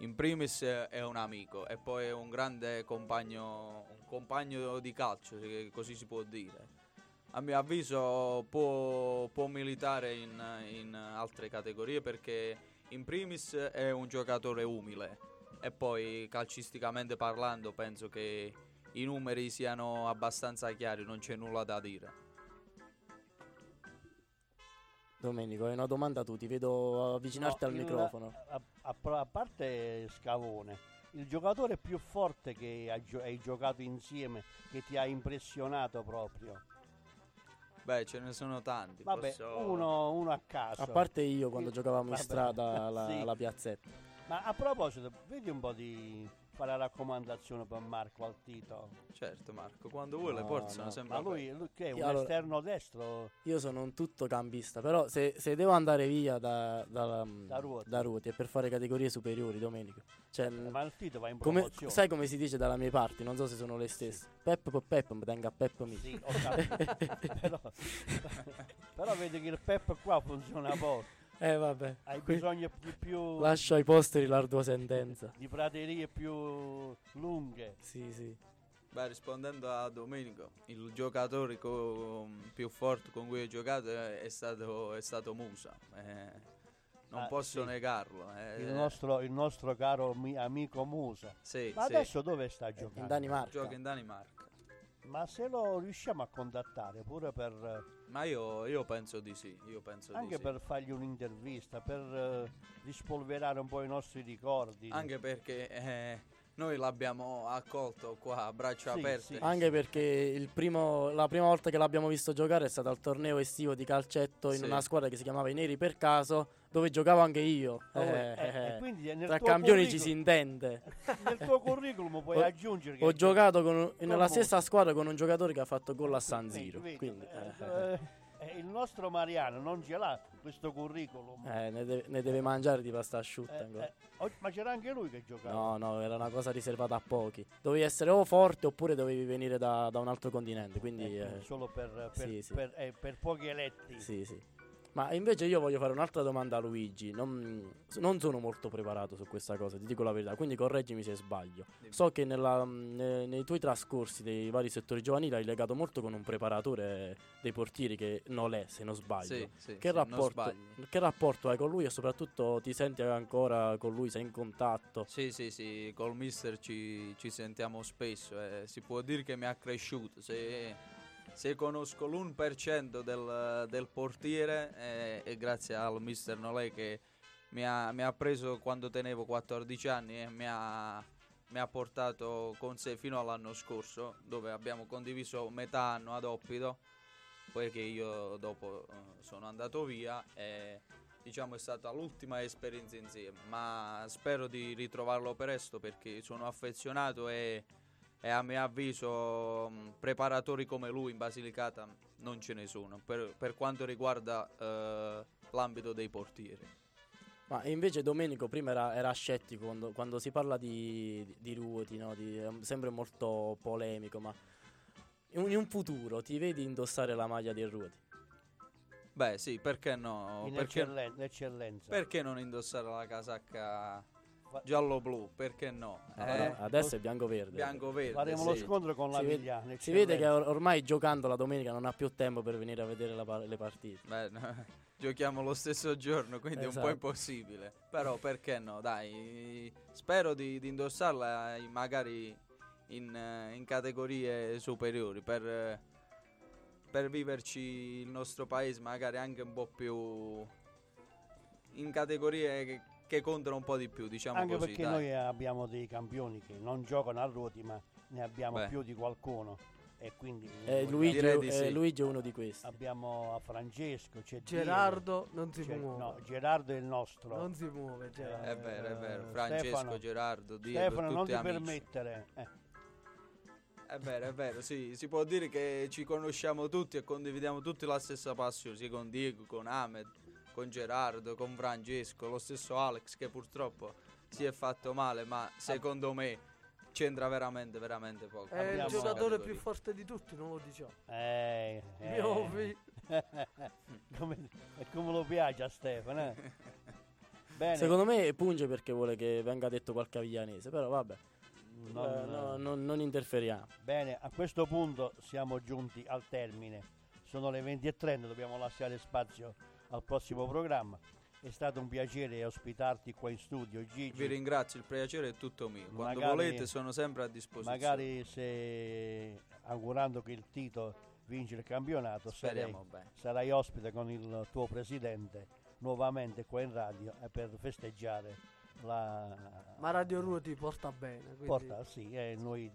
in primis è un amico e poi è un grande compagno, un compagno di calcio, così si può dire. A mio avviso può, può militare in, in altre categorie perché in primis è un giocatore umile e poi calcisticamente parlando penso che i numeri siano abbastanza chiari, non c'è nulla da dire. Domenico, hai una domanda tu, ti vedo avvicinarti No, al il- microfono. A, a- a parte Scavone, il giocatore più forte che hai, hai giocato insieme, che ti ha impressionato proprio. Beh, ce ne sono tanti. Vabbè, posso- uno, uno a caso. A parte io quando giocavamo in strada alla, sì. alla piazzetta. Ma a proposito, vedi un po' di fare la raccomandazione per Marco al Tito. Certo, Marco, quando vuoi le No, porte sono no. sempre Ma lui, lui che è un allora- esterno destro? Io sono un tutto campista, però se, se devo andare via da, da, Da Ruoti. da Ruoti è per fare categorie superiori, Domenico. Cioè, Ma il Tito va in come- promozione. sai come si dice dalle mie parti? Non so se sono le stesse. Pep per Pep, mi tenga Pep mi. Sì, ho capito. però, però vedi che il Pep qua funziona poco. Eh vabbè. Hai qui bisogno di più Lascio ai posteri l'ardua sentenza. di praterie più lunghe. Sì, sì. Beh, rispondendo a Domenico, il giocatore co- più forte con cui ho giocato è è stato, è stato Musa. eh, non Ah, posso sì. negarlo. eh, Il nostro, il nostro caro mi- amico Musa. sì, Ma sì, adesso dove sta giocando? In Danimarca. gioca in Danimarca. Ma se lo riusciamo a contattare pure per Ma io, io penso di sì. Io penso anche di sì. per fargli un'intervista, per eh, rispolverare un po' i nostri ricordi. Anche perché eh, noi l'abbiamo accolto qua a braccia Sì, aperte. sì. Anche perché il primo- la prima volta che l'abbiamo visto giocare è stata al torneo estivo di calcetto in Sì. una squadra che si chiamava I Neri per caso, dove giocavo anche io. Oh, Eh, eh, eh, Tra campioni ci si intende. Nel tuo curriculum puoi Ho- aggiungere che Ho giocato con nella stessa squadra con un giocatore che ha fatto gol a San Siro. vedi, Quindi, eh, eh, eh, il nostro Mariano non ce l'ha questo curriculum. eh, ne, deve, ne deve mangiare di pasta asciutta Eh, eh, ma c'era anche lui che giocava. No, no, era una cosa riservata a pochi. Dovevi essere o forte oppure dovevi venire da, da un altro continente. Quindi, Ecco, solo per, per, sì, sì. per- eh, per pochi eletti. sì, sì. Ma invece io voglio fare un'altra domanda a Luigi. Non, non sono molto preparato su questa cosa, ti dico la verità. Quindi correggimi se sbaglio. So che nella- ne- nei tuoi trascorsi dei vari settori giovanili hai legato molto con un preparatore dei portieri che non è, se non sbaglio. Sì, sì, Che sì, rapporto, che rapporto hai con lui e soprattutto ti senti ancora con lui, sei in contatto? Sì, sì, sì, col mister ci, ci sentiamo spesso e si può dire che mi ha cresciuto. Se, se conosco l'1% del, del portiere è, è grazie al mister Nolè che mi ha, mi ha preso quando tenevo 14 anni e mi ha, mi ha portato con sé fino all'anno scorso dove abbiamo condiviso metà anno ad Oppido poiché io dopo eh, sono andato via e diciamo è stata l'ultima esperienza insieme. Ma spero di ritrovarlo presto perché sono affezionato e, e a mio avviso mh, preparatori come lui in Basilicata non ce ne sono per, per quanto riguarda eh, l'ambito dei portieri Ma invece Domenico prima era, era scettico quando, quando si parla di, di, di Ruoti, no? Di- sempre molto polemico, ma in un, futuro ti vedi indossare la maglia del Ruoti? beh sì perché no in perché, eccellen- eccellenza. perché non indossare la casacca giallo-blu perché no No, Eh, però adesso è bianco-verde. bianco-verde Faremo sì. lo scontro con la Si vede- Vigliana. Si vede che or- ormai giocando la domenica non ha più tempo per venire a vedere la par- le partite. Beh, no, giochiamo lo stesso giorno, quindi è un Esatto. po' impossibile. Però perché no? Dai, spero di, di indossarla eh, magari in, eh, in categorie superiori per, eh, per viverci il nostro paese magari anche un po' più in categorie che, che contano un po' di più, diciamo Anche così. perché dai. noi abbiamo dei campioni che non giocano a ruoti, ma ne abbiamo Beh. più di qualcuno. E quindi Eh, Luigi, eh, sì. Luigi è uno di questi. abbiamo a Francesco, c'è Gerardo non si c'è- muove. no, Gerardo è il nostro. Non si muove, Gerardo. È vero, è vero. Eh, Francesco, Stefano. Gerardo, Diego, Stefano, non ti amici. permettere. eh. È vero, è vero, sì, si può dire che ci conosciamo tutti e condividiamo tutti la stessa passione, sia con Diego, con Ahmed, con Gerardo, con Francesco, lo stesso Alex che purtroppo si è fatto male, ma secondo me c'entra veramente, veramente poco. È il giocatore categoria. più forte di tutti, non lo diciamo. Eh, Io ho vi- come, come lo piace a Stefano. eh? Bene, Secondo me punge perché vuole che venga detto qualche aviglianese, però vabbè, non- eh, no, non, non interferiamo. bene, a questo punto siamo giunti al termine. Sono le 20.30, dobbiamo lasciare spazio al prossimo programma. È stato un piacere ospitarti qua in studio, Gigi. Vi ringrazio, il piacere è tutto mio. Quando Magari- volete sono sempre a disposizione. Magari se augurando che il Tito vince il campionato, sarai, sarai ospite con il tuo presidente nuovamente qua in radio e per festeggiare la Ma Radio Rua ti porta bene. Quindi... porta, sì, e noi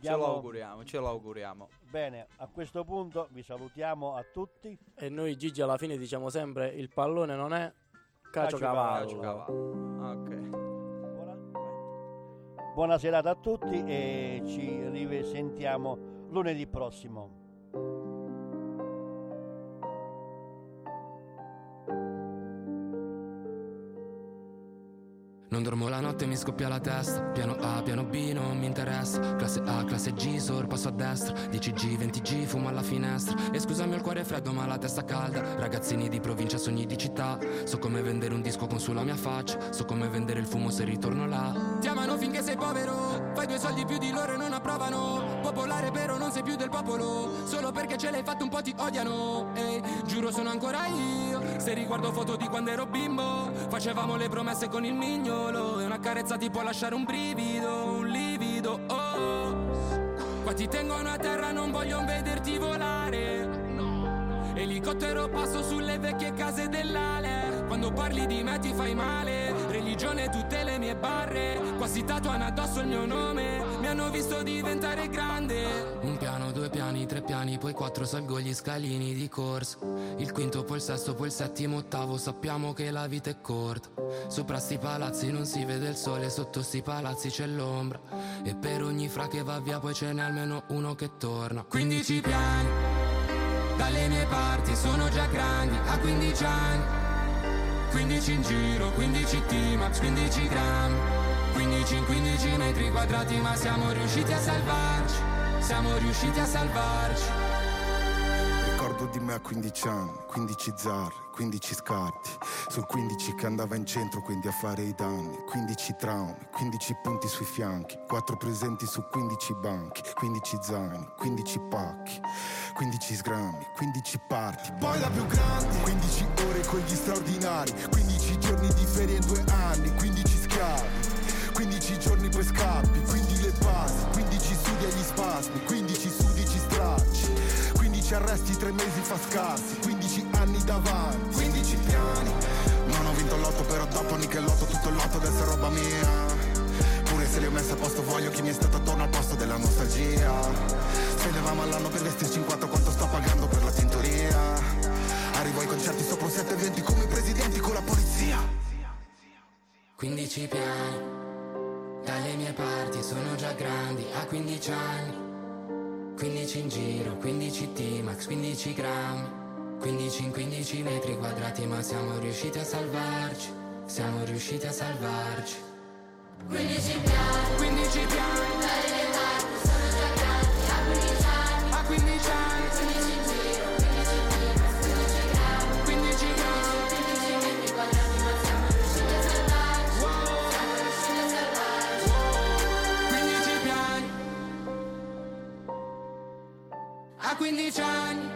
Ce diamo- l'auguriamo, ce l'auguriamo. Bene, a questo punto vi salutiamo a tutti. E noi Gigi alla fine diciamo sempre il pallone non è cacio cavallo. Calcio cavallo. Ok. Buona, buona serata a tutti e ci risentiamo lunedì prossimo. Non dormo la notte, mi scoppia la testa. Piano A, piano B, non mi interessa. Classe A, classe G, sorpasso a destra. 10G, 20G, fumo alla finestra. E scusami, il cuore freddo, ma la testa calda. Ragazzini di provincia, sogni di città. So come vendere un disco con sulla mia faccia. So come vendere il fumo se ritorno là. Ti amano finché sei povero. Fai due soldi più di loro e non approvano. Popolare, però non sei più del popolo. Solo perché ce l'hai fatto un po' ti odiano. Ehi, giuro sono ancora io. Se riguardo foto di quando ero bimbo, facevamo le promesse con il mignolo. E una carezza ti può lasciare un brivido, un livido. Oh, qua ti tengono a terra, non voglio vederti volare. Elicottero passo sulle vecchie case dell'Ale Quando parli di me ti fai male Religione tutte le mie barre Qua si tatuano addosso il mio nome hanno visto diventare grande. Un piano, due piani, tre piani Poi quattro salgo gli scalini di corsa. Il quinto, poi il sesto, poi il settimo, ottavo Sappiamo che la vita è corta. Sopra sti palazzi non si vede il sole Sotto sti palazzi c'è l'ombra. E per ogni fra che va via poi ce n'è almeno uno che torna. 15 piani dalle mie parti sono già grandi, a 15 anni 15 in giro, 15 T-Max, 15 grammi 15 in 15 metri quadrati ma siamo riusciti a salvarci Siamo riusciti a salvarci. Ricordo di me a 15 anni, 15 zar, 15 scarti Sul 15 che andava in centro quindi a fare i danni 15 traumi, 15 punti sui fianchi 4 presenti su 15 banchi 15 zaini, 15 pacchi 15 sgrammi, 15 parti Poi la più grande 15 ore con gli straordinari 15 giorni di ferie in due anni 15 scavi 15 giorni poi scappi, quindi le basi 15 studi agli spasmi, 15 sudici stracci 15 arresti, 3 mesi fa scarsi 15 anni davanti. 15 piani. Non ho vinto il lotto però dopo Nichelotto Tutto il lotto adesso è roba mia. Pure se li ho messe a posto voglio chi mi è stato attorno al posto della nostalgia. Spendevamo all'anno per vestirci in quattro quanto sto pagando per la tintoria. Arrivo ai concerti sopra un 720 come i presidenti con la polizia. 15 piani dalle mie parti sono già grandi, a 15 anni. 15 in giro, 15 T-Max, 15 grammi. 15 in 15 metri quadrati ma siamo riusciti a salvarci. Siamo riusciti a salvarci. 15 piani 15 piani 15 anni.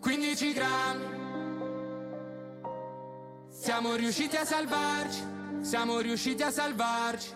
15 grammi. Siamo riusciti a salvarci siamo riusciti a salvarci